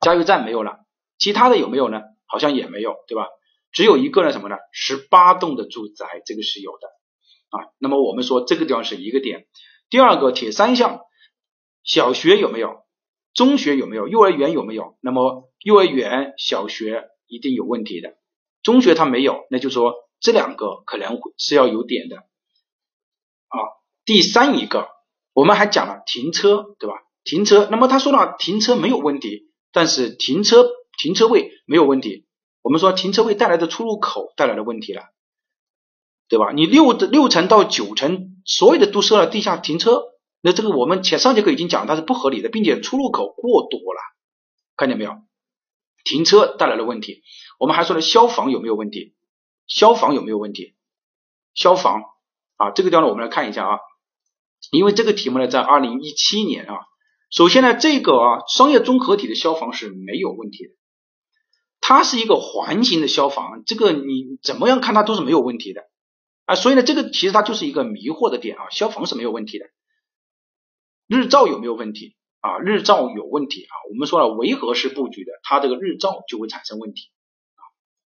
加油站没有了。其他的有没有呢？好像也没有，对吧？只有一个呢，什么呢？十八栋的住宅，这个是有的啊。那么我们说这个地方是一个点。第二个铁三项，小学有没有？中学有没有？幼儿园有没有？那么幼儿园、小学一定有问题的。中学它没有，那就说这两个可能是要有点的啊。第三一个，我们还讲了停车，对吧？停车，那么他说了停车没有问题，但是停车。停车位没有问题，我们说停车位带来的出入口带来的问题了，对吧？你六的六层到九层所有的都设了地下停车，那这个我们前上节课已经讲它是不合理的，并且出入口过多了，看见没有？停车带来的问题，我们还说了消防有没有问题？消防有没有问题？消防啊，这个地方呢我们来看一下啊，因为这个题目呢在二零一七年啊。首先呢，这个啊商业综合体的消防是没有问题的，它是一个环形的消防，这个你怎么样看它都是没有问题的啊，所以呢，这个其实它就是一个迷惑的点啊，消防是没有问题的，日照有没有问题啊？日照有问题啊，我们说了围合式布局的，它这个日照就会产生问题啊。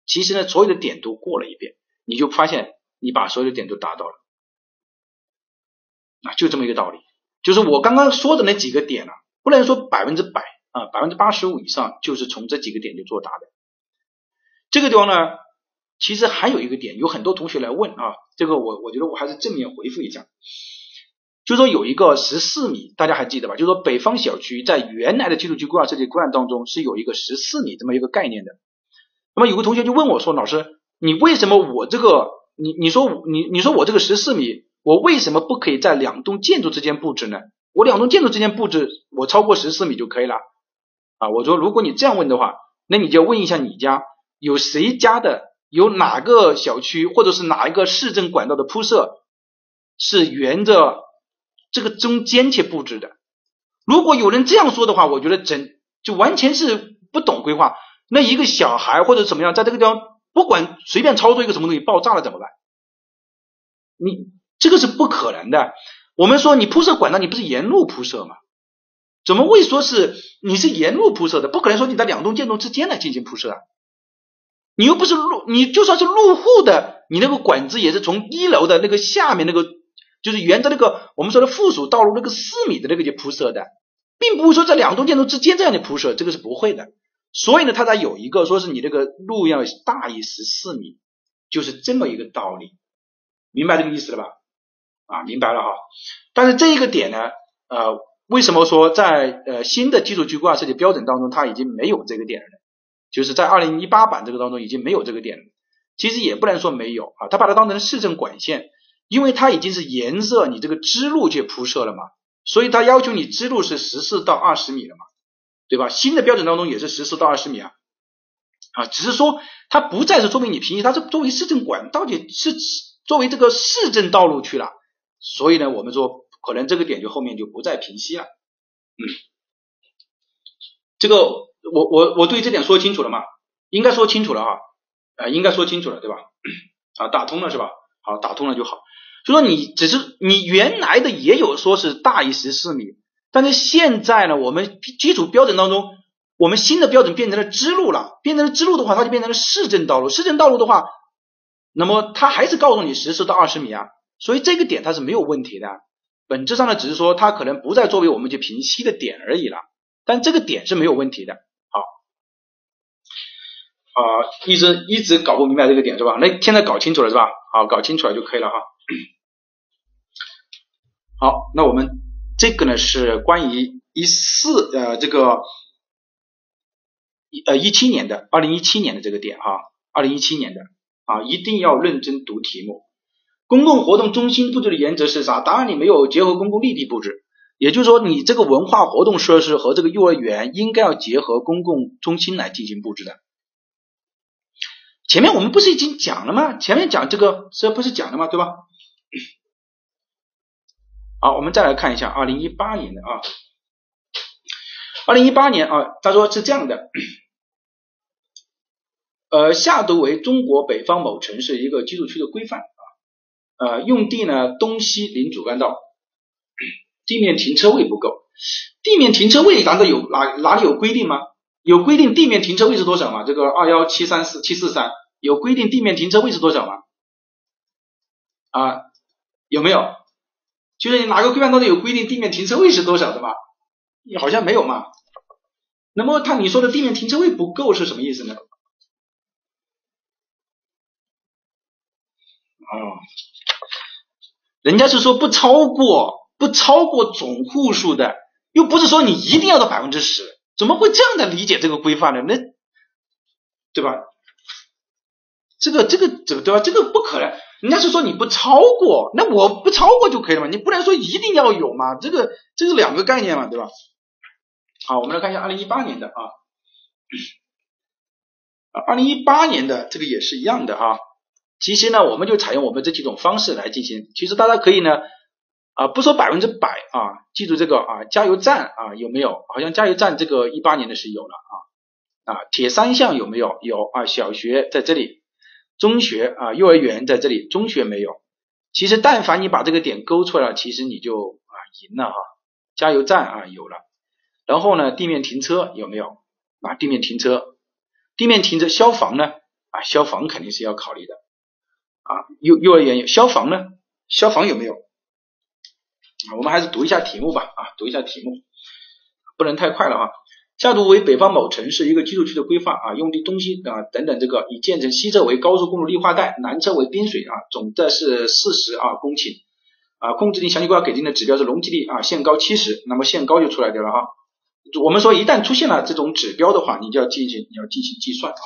其实呢，所有的点都过了一遍，你就发现你把所有的点都达到了，啊，就这么一个道理。就是我刚刚说的那几个点啊，不能说百分之百啊，百分之八十五以上就是从这几个点就作答的。这个地方呢，其实还有一个点，有很多同学来问啊，这个我我觉得我还是正面回复一下，就说有一个十四米，大家还记得吧？就说北方小区在原来的居住区规划设计规划当中是有一个十四米这么一个概念的。那么有个同学就问我说，老师，你为什么我这个你你说你你说我这个十四米？我为什么不可以在两栋建筑之间布置呢？我两栋建筑之间布置，我超过十四米就可以了啊！我说，如果你这样问的话，那你就问一下你家有谁家的有哪个小区或者是哪一个市政管道的铺设是沿着这个中间去布置的？如果有人这样说的话，我觉得整就完全是不懂规划。那一个小孩或者怎么样，在这个地方不管随便操作一个什么东西爆炸了怎么办？你？这个是不可能的。我们说你铺设管道，你不是沿路铺设吗？怎么会说是你是沿路铺设的？不可能说你在两栋建筑之间来进行铺设啊？你又不是路，你就算是入户的，你那个管子也是从一楼的那个下面那个，就是沿着那个我们说的附属道路那个四米的那个去铺设的，并不会说在两栋建筑之间这样的铺设，这个是不会的。所以呢，它才有一个说是你这个路要大于十四米，就是这么一个道理，明白这个意思了吧？啊，明白了哈。但是这一个点呢，呃，为什么说在呃新的基础区规划设计标准当中，它已经没有这个点了？就是在二零一八版这个当中已经没有这个点了。其实也不能说没有啊，它把它当成市政管线，因为它已经是沿着你这个支路去铺设了嘛，所以它要求你支路是十四到二十米了嘛。对吧？新的标准当中也是十四到二十米啊，啊，只是说它不再是作为你平行，它是作为市政管道去，是作为这个市政道路去了。所以呢，我们说可能这个点就后面就不再平息了。嗯，这个我我我对这点说清楚了吗？应该说清楚了哈，呃，应该说清楚了对吧？啊，打通了是吧？好，打通了就好。就说你只是你原来的也有说是大于十四米。但是现在呢，我们基础标准当中，我们新的标准变成了支路了，变成了支路的话，它就变成了市政道路。市政道路的话，那么它还是告诉你十四到二十米啊，所以这个点它是没有问题的。本质上呢，只是说它可能不再作为我们去平息的点而已了，但这个点是没有问题的。好，啊，一直一直搞不明白这个点是吧？那现在搞清楚了是吧？好，搞清楚了就可以了哈。好，那我们。这个呢是关于一四呃这个呃一七年的二零一七年的这个点哈，二零一七年的啊一定要认真读题目。公共活动中心布置的原则是啥？答案你没有结合公共绿地布置，也就是说你这个文化活动设施和这个幼儿园应该要结合公共中心来进行布置的。前面我们不是已经讲了吗？前面讲这个这不是讲了吗？对吧？好，我们再来看一下二零一八年的啊，二零一八年啊，他说是这样的，呃，下图为中国北方某城市一个居住区的规范啊，呃，用地呢东西临主干道，地面停车位不够，地面停车位难道有哪哪里有规定吗？有规定地面停车位是多少吗？这个二幺七三四七四三有规定地面停车位是多少吗？啊，有没有？就是你哪个规范当中有规定地面停车位是多少的吗？好像没有嘛。那么他你说的地面停车位不够是什么意思呢？哦，人家是说不超过不超过总户数的，又不是说你一定要到百分之十，怎么会这样的理解这个规范呢？那对吧？这个这个这个对吧？这个不可能。人家是说你不超过，那我不超过就可以了嘛？你不能说一定要有嘛？这个这是两个概念嘛，对吧？好，我们来看一下二零一八年的啊，二零一八年的这个也是一样的哈。其实呢，我们就采用我们这几种方式来进行。其实大家可以呢啊，不说百分之百啊，记住这个啊，加油站啊有没有？好像加油站这个一八年的是有了啊啊，铁三项有没有？有啊，小学在这里。中学啊，幼儿园在这里，中学没有。其实但凡你把这个点勾出来了，其实你就啊赢了哈。加油站啊有了，然后呢，地面停车有没有？啊，地面停车，地面停车，消防呢？啊，消防肯定是要考虑的啊。幼幼儿园有消防呢？消防有没有？啊，我们还是读一下题目吧啊，读一下题目，不能太快了哈。下图为北方某城市一个居住区的规划啊，用地东西啊等等，这个已建成西侧为高速公路绿化带，南侧为滨水啊，总的是四十啊公顷啊，控制地详细规划给定的指标是容积率啊，限高七十，那么限高就出来掉了啊。我们说一旦出现了这种指标的话，你就要进行你要进行计算啊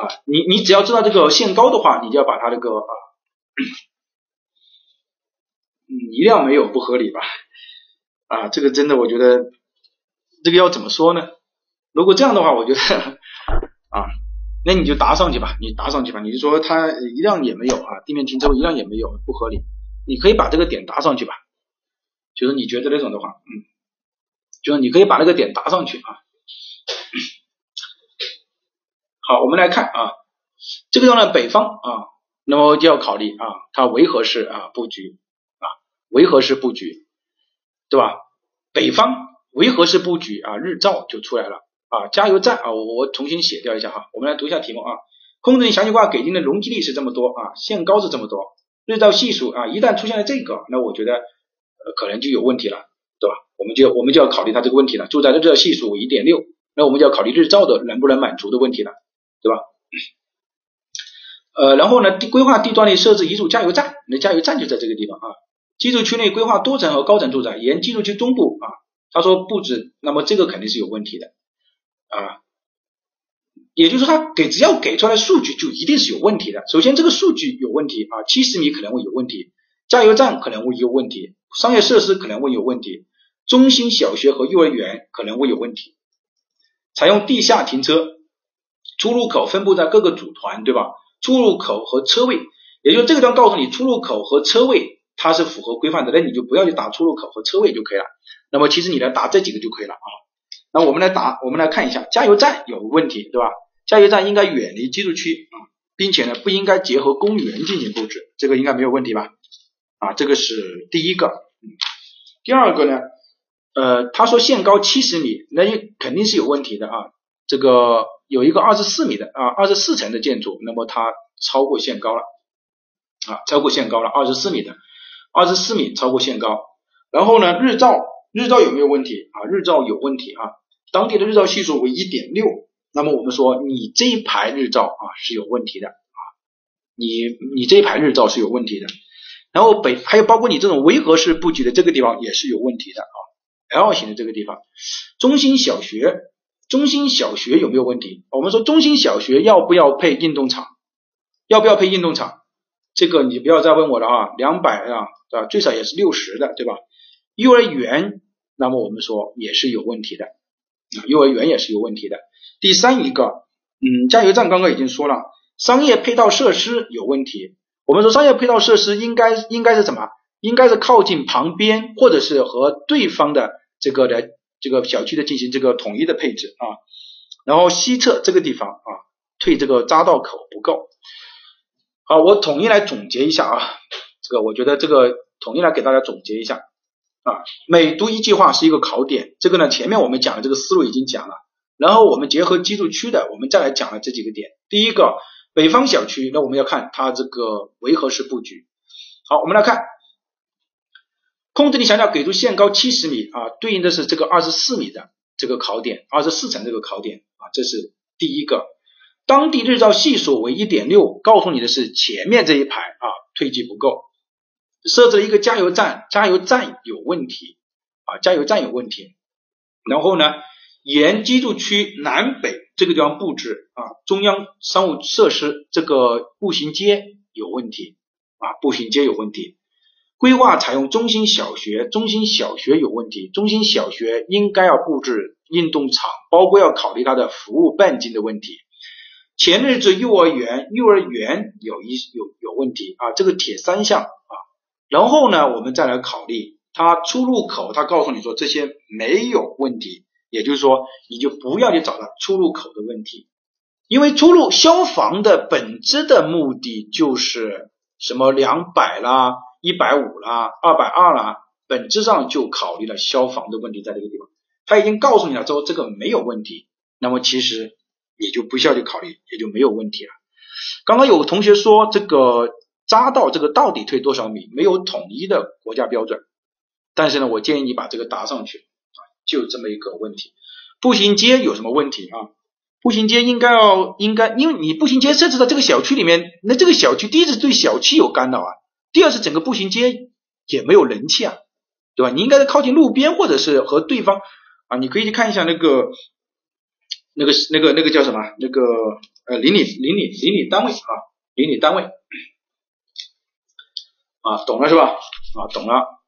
啊，你你只要知道这个限高的话，你就要把它这个啊，嗯，一辆没有不合理吧？啊，这个真的我觉得。这个要怎么说呢？如果这样的话，我觉得啊，那你就答上去吧，你答上去吧，你就说它一辆也没有啊，地面停车位一辆也没有，不合理。你可以把这个点答上去吧，就是你觉得那种的话，嗯，就是你可以把那个点答上去啊。好，我们来看啊，这个地方呢，北方啊，那么就要考虑啊，它为何是啊布局啊，为何是布局，对吧？北方。为何式布局啊？日照就出来了啊，加油站啊，我我重新写掉一下哈，我们来读一下题目啊，控制力详细化给定的容积率是这么多啊，限高是这么多，日照系数啊，一旦出现了这个，那我觉得呃可能就有问题了，对吧？我们就我们就要考虑它这个问题了，住宅的日照系数一点六，那我们就要考虑日照的能不能满足的问题了，对吧？呃，然后呢，地规划地段内设置一处加油站，那加油站就在这个地方啊。居住区内规划多层和高层住宅，沿居住区中部啊，他说不止，那么这个肯定是有问题的啊，也就是说他给只要给出来数据就一定是有问题的。首先这个数据有问题啊，七十米可能会有问题，加油站可能会有问题，商业设施可能会有问题，中心小学和幼儿园可能会有问题，采用地下停车，出入口分布在各个组团，对吧？出入口和车位，也就是这个地方告诉你出入口和车位。它是符合规范的，那你就不要去打出入口和车位就可以了。那么其实你来打这几个就可以了啊。那我们来打，我们来看一下，加油站有问题，对吧？加油站应该远离居住区啊，并且呢不应该结合公园进行布置，这个应该没有问题吧？啊，这个是第一个。嗯，第二个呢，呃，他说限高七十米，那肯定是有问题的啊。这个有一个二十四米的啊，二十四层的建筑，那么它超过限高了啊，超过限高了，二十四米的。二十四米超过限高，然后呢，日照日照有没有问题啊？日照有问题啊，当地的日照系数为一点六，那么我们说你这一排日照啊是有问题的啊，你你这一排日照是有问题的，然后北还有包括你这种围合式布局的这个地方也是有问题的啊，L 型的这个地方，中心小学中心小学有没有问题？我们说中心小学要不要配运动场？要不要配运动场？这个你不要再问我了啊，两百啊，对吧？最少也是六十的，对吧？幼儿园，那么我们说也是有问题的啊，幼儿园也是有问题的。第三一个，嗯，加油站刚刚已经说了，商业配套设施有问题。我们说商业配套设施应该应该是什么？应该是靠近旁边，或者是和对方的这个的这个小区的进行这个统一的配置啊。然后西侧这个地方啊，退这个匝道口不够。好，我统一来总结一下啊，这个我觉得这个统一来给大家总结一下啊，每读一句话是一个考点，这个呢前面我们讲的这个思路已经讲了，然后我们结合居住区的，我们再来讲了这几个点。第一个北方小区，那我们要看它这个围合式布局。好，我们来看控制力强调给出限高七十米啊，对应的是这个二十四米的这个考点，二十四层这个考点啊，这是第一个。当地日照系数为一点六，告诉你的是前面这一排啊推积不够，设置了一个加油站，加油站有问题啊，加油站有问题。然后呢，沿居住区南北这个地方布置啊，中央商务设施这个步行街有问题啊，步行街有问题。规划采用中心小学，中心小学有问题，中心小学应该要布置运动场，包括要考虑它的服务半径的问题。前日子幼儿园，幼儿园有一有有问题啊，这个铁三项啊，然后呢，我们再来考虑它出入口，它告诉你说这些没有问题，也就是说你就不要去找它出入口的问题，因为出入消防的本质的目的就是什么两百啦、一百五啦、二百二啦，本质上就考虑了消防的问题在这个地方，他已经告诉你了之后这个没有问题，那么其实。也就不需要去考虑，也就没有问题了。刚刚有同学说这个匝道这个到底退多少米，没有统一的国家标准。但是呢，我建议你把这个答上去啊，就这么一个问题。步行街有什么问题啊？步行街应该要应该，因为你步行街设置在这个小区里面，那这个小区第一是对小区有干扰啊，第二是整个步行街也没有人气啊，对吧？你应该是靠近路边，或者是和对方啊，你可以去看一下那个。那个那个那个叫什么？那个呃邻里邻里邻里单位啊，邻里单位啊，懂了是吧？啊，懂了。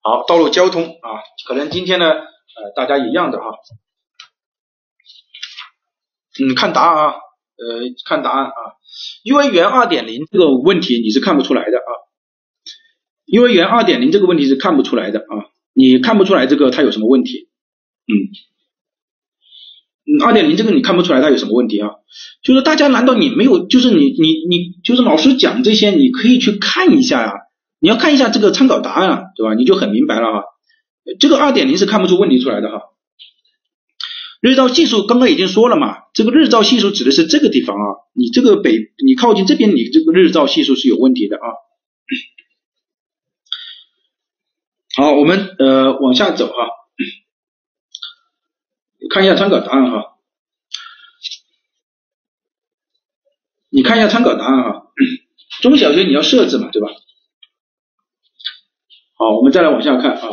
好，道路交通啊，可能今天呢呃大家一样的哈。嗯，看答案啊，呃看答案啊。幼儿园二点零这个问题你是看不出来的啊。幼儿园二点零这个问题是看不出来的啊，你看不出来这个它有什么问题？嗯。二点零这个你看不出来它有什么问题啊？就是大家难道你没有？就是你你你就是老师讲这些，你可以去看一下呀。你要看一下这个参考答案啊，对吧？你就很明白了哈。这个二点零是看不出问题出来的哈。日照系数刚刚已经说了嘛，这个日照系数指的是这个地方啊，你这个北你靠近这边，你这个日照系数是有问题的啊。好，我们呃往下走哈，看一下参考答案哈，你看一下参考答案哈，中小学你要设置嘛，对吧？好，我们再来往下看啊。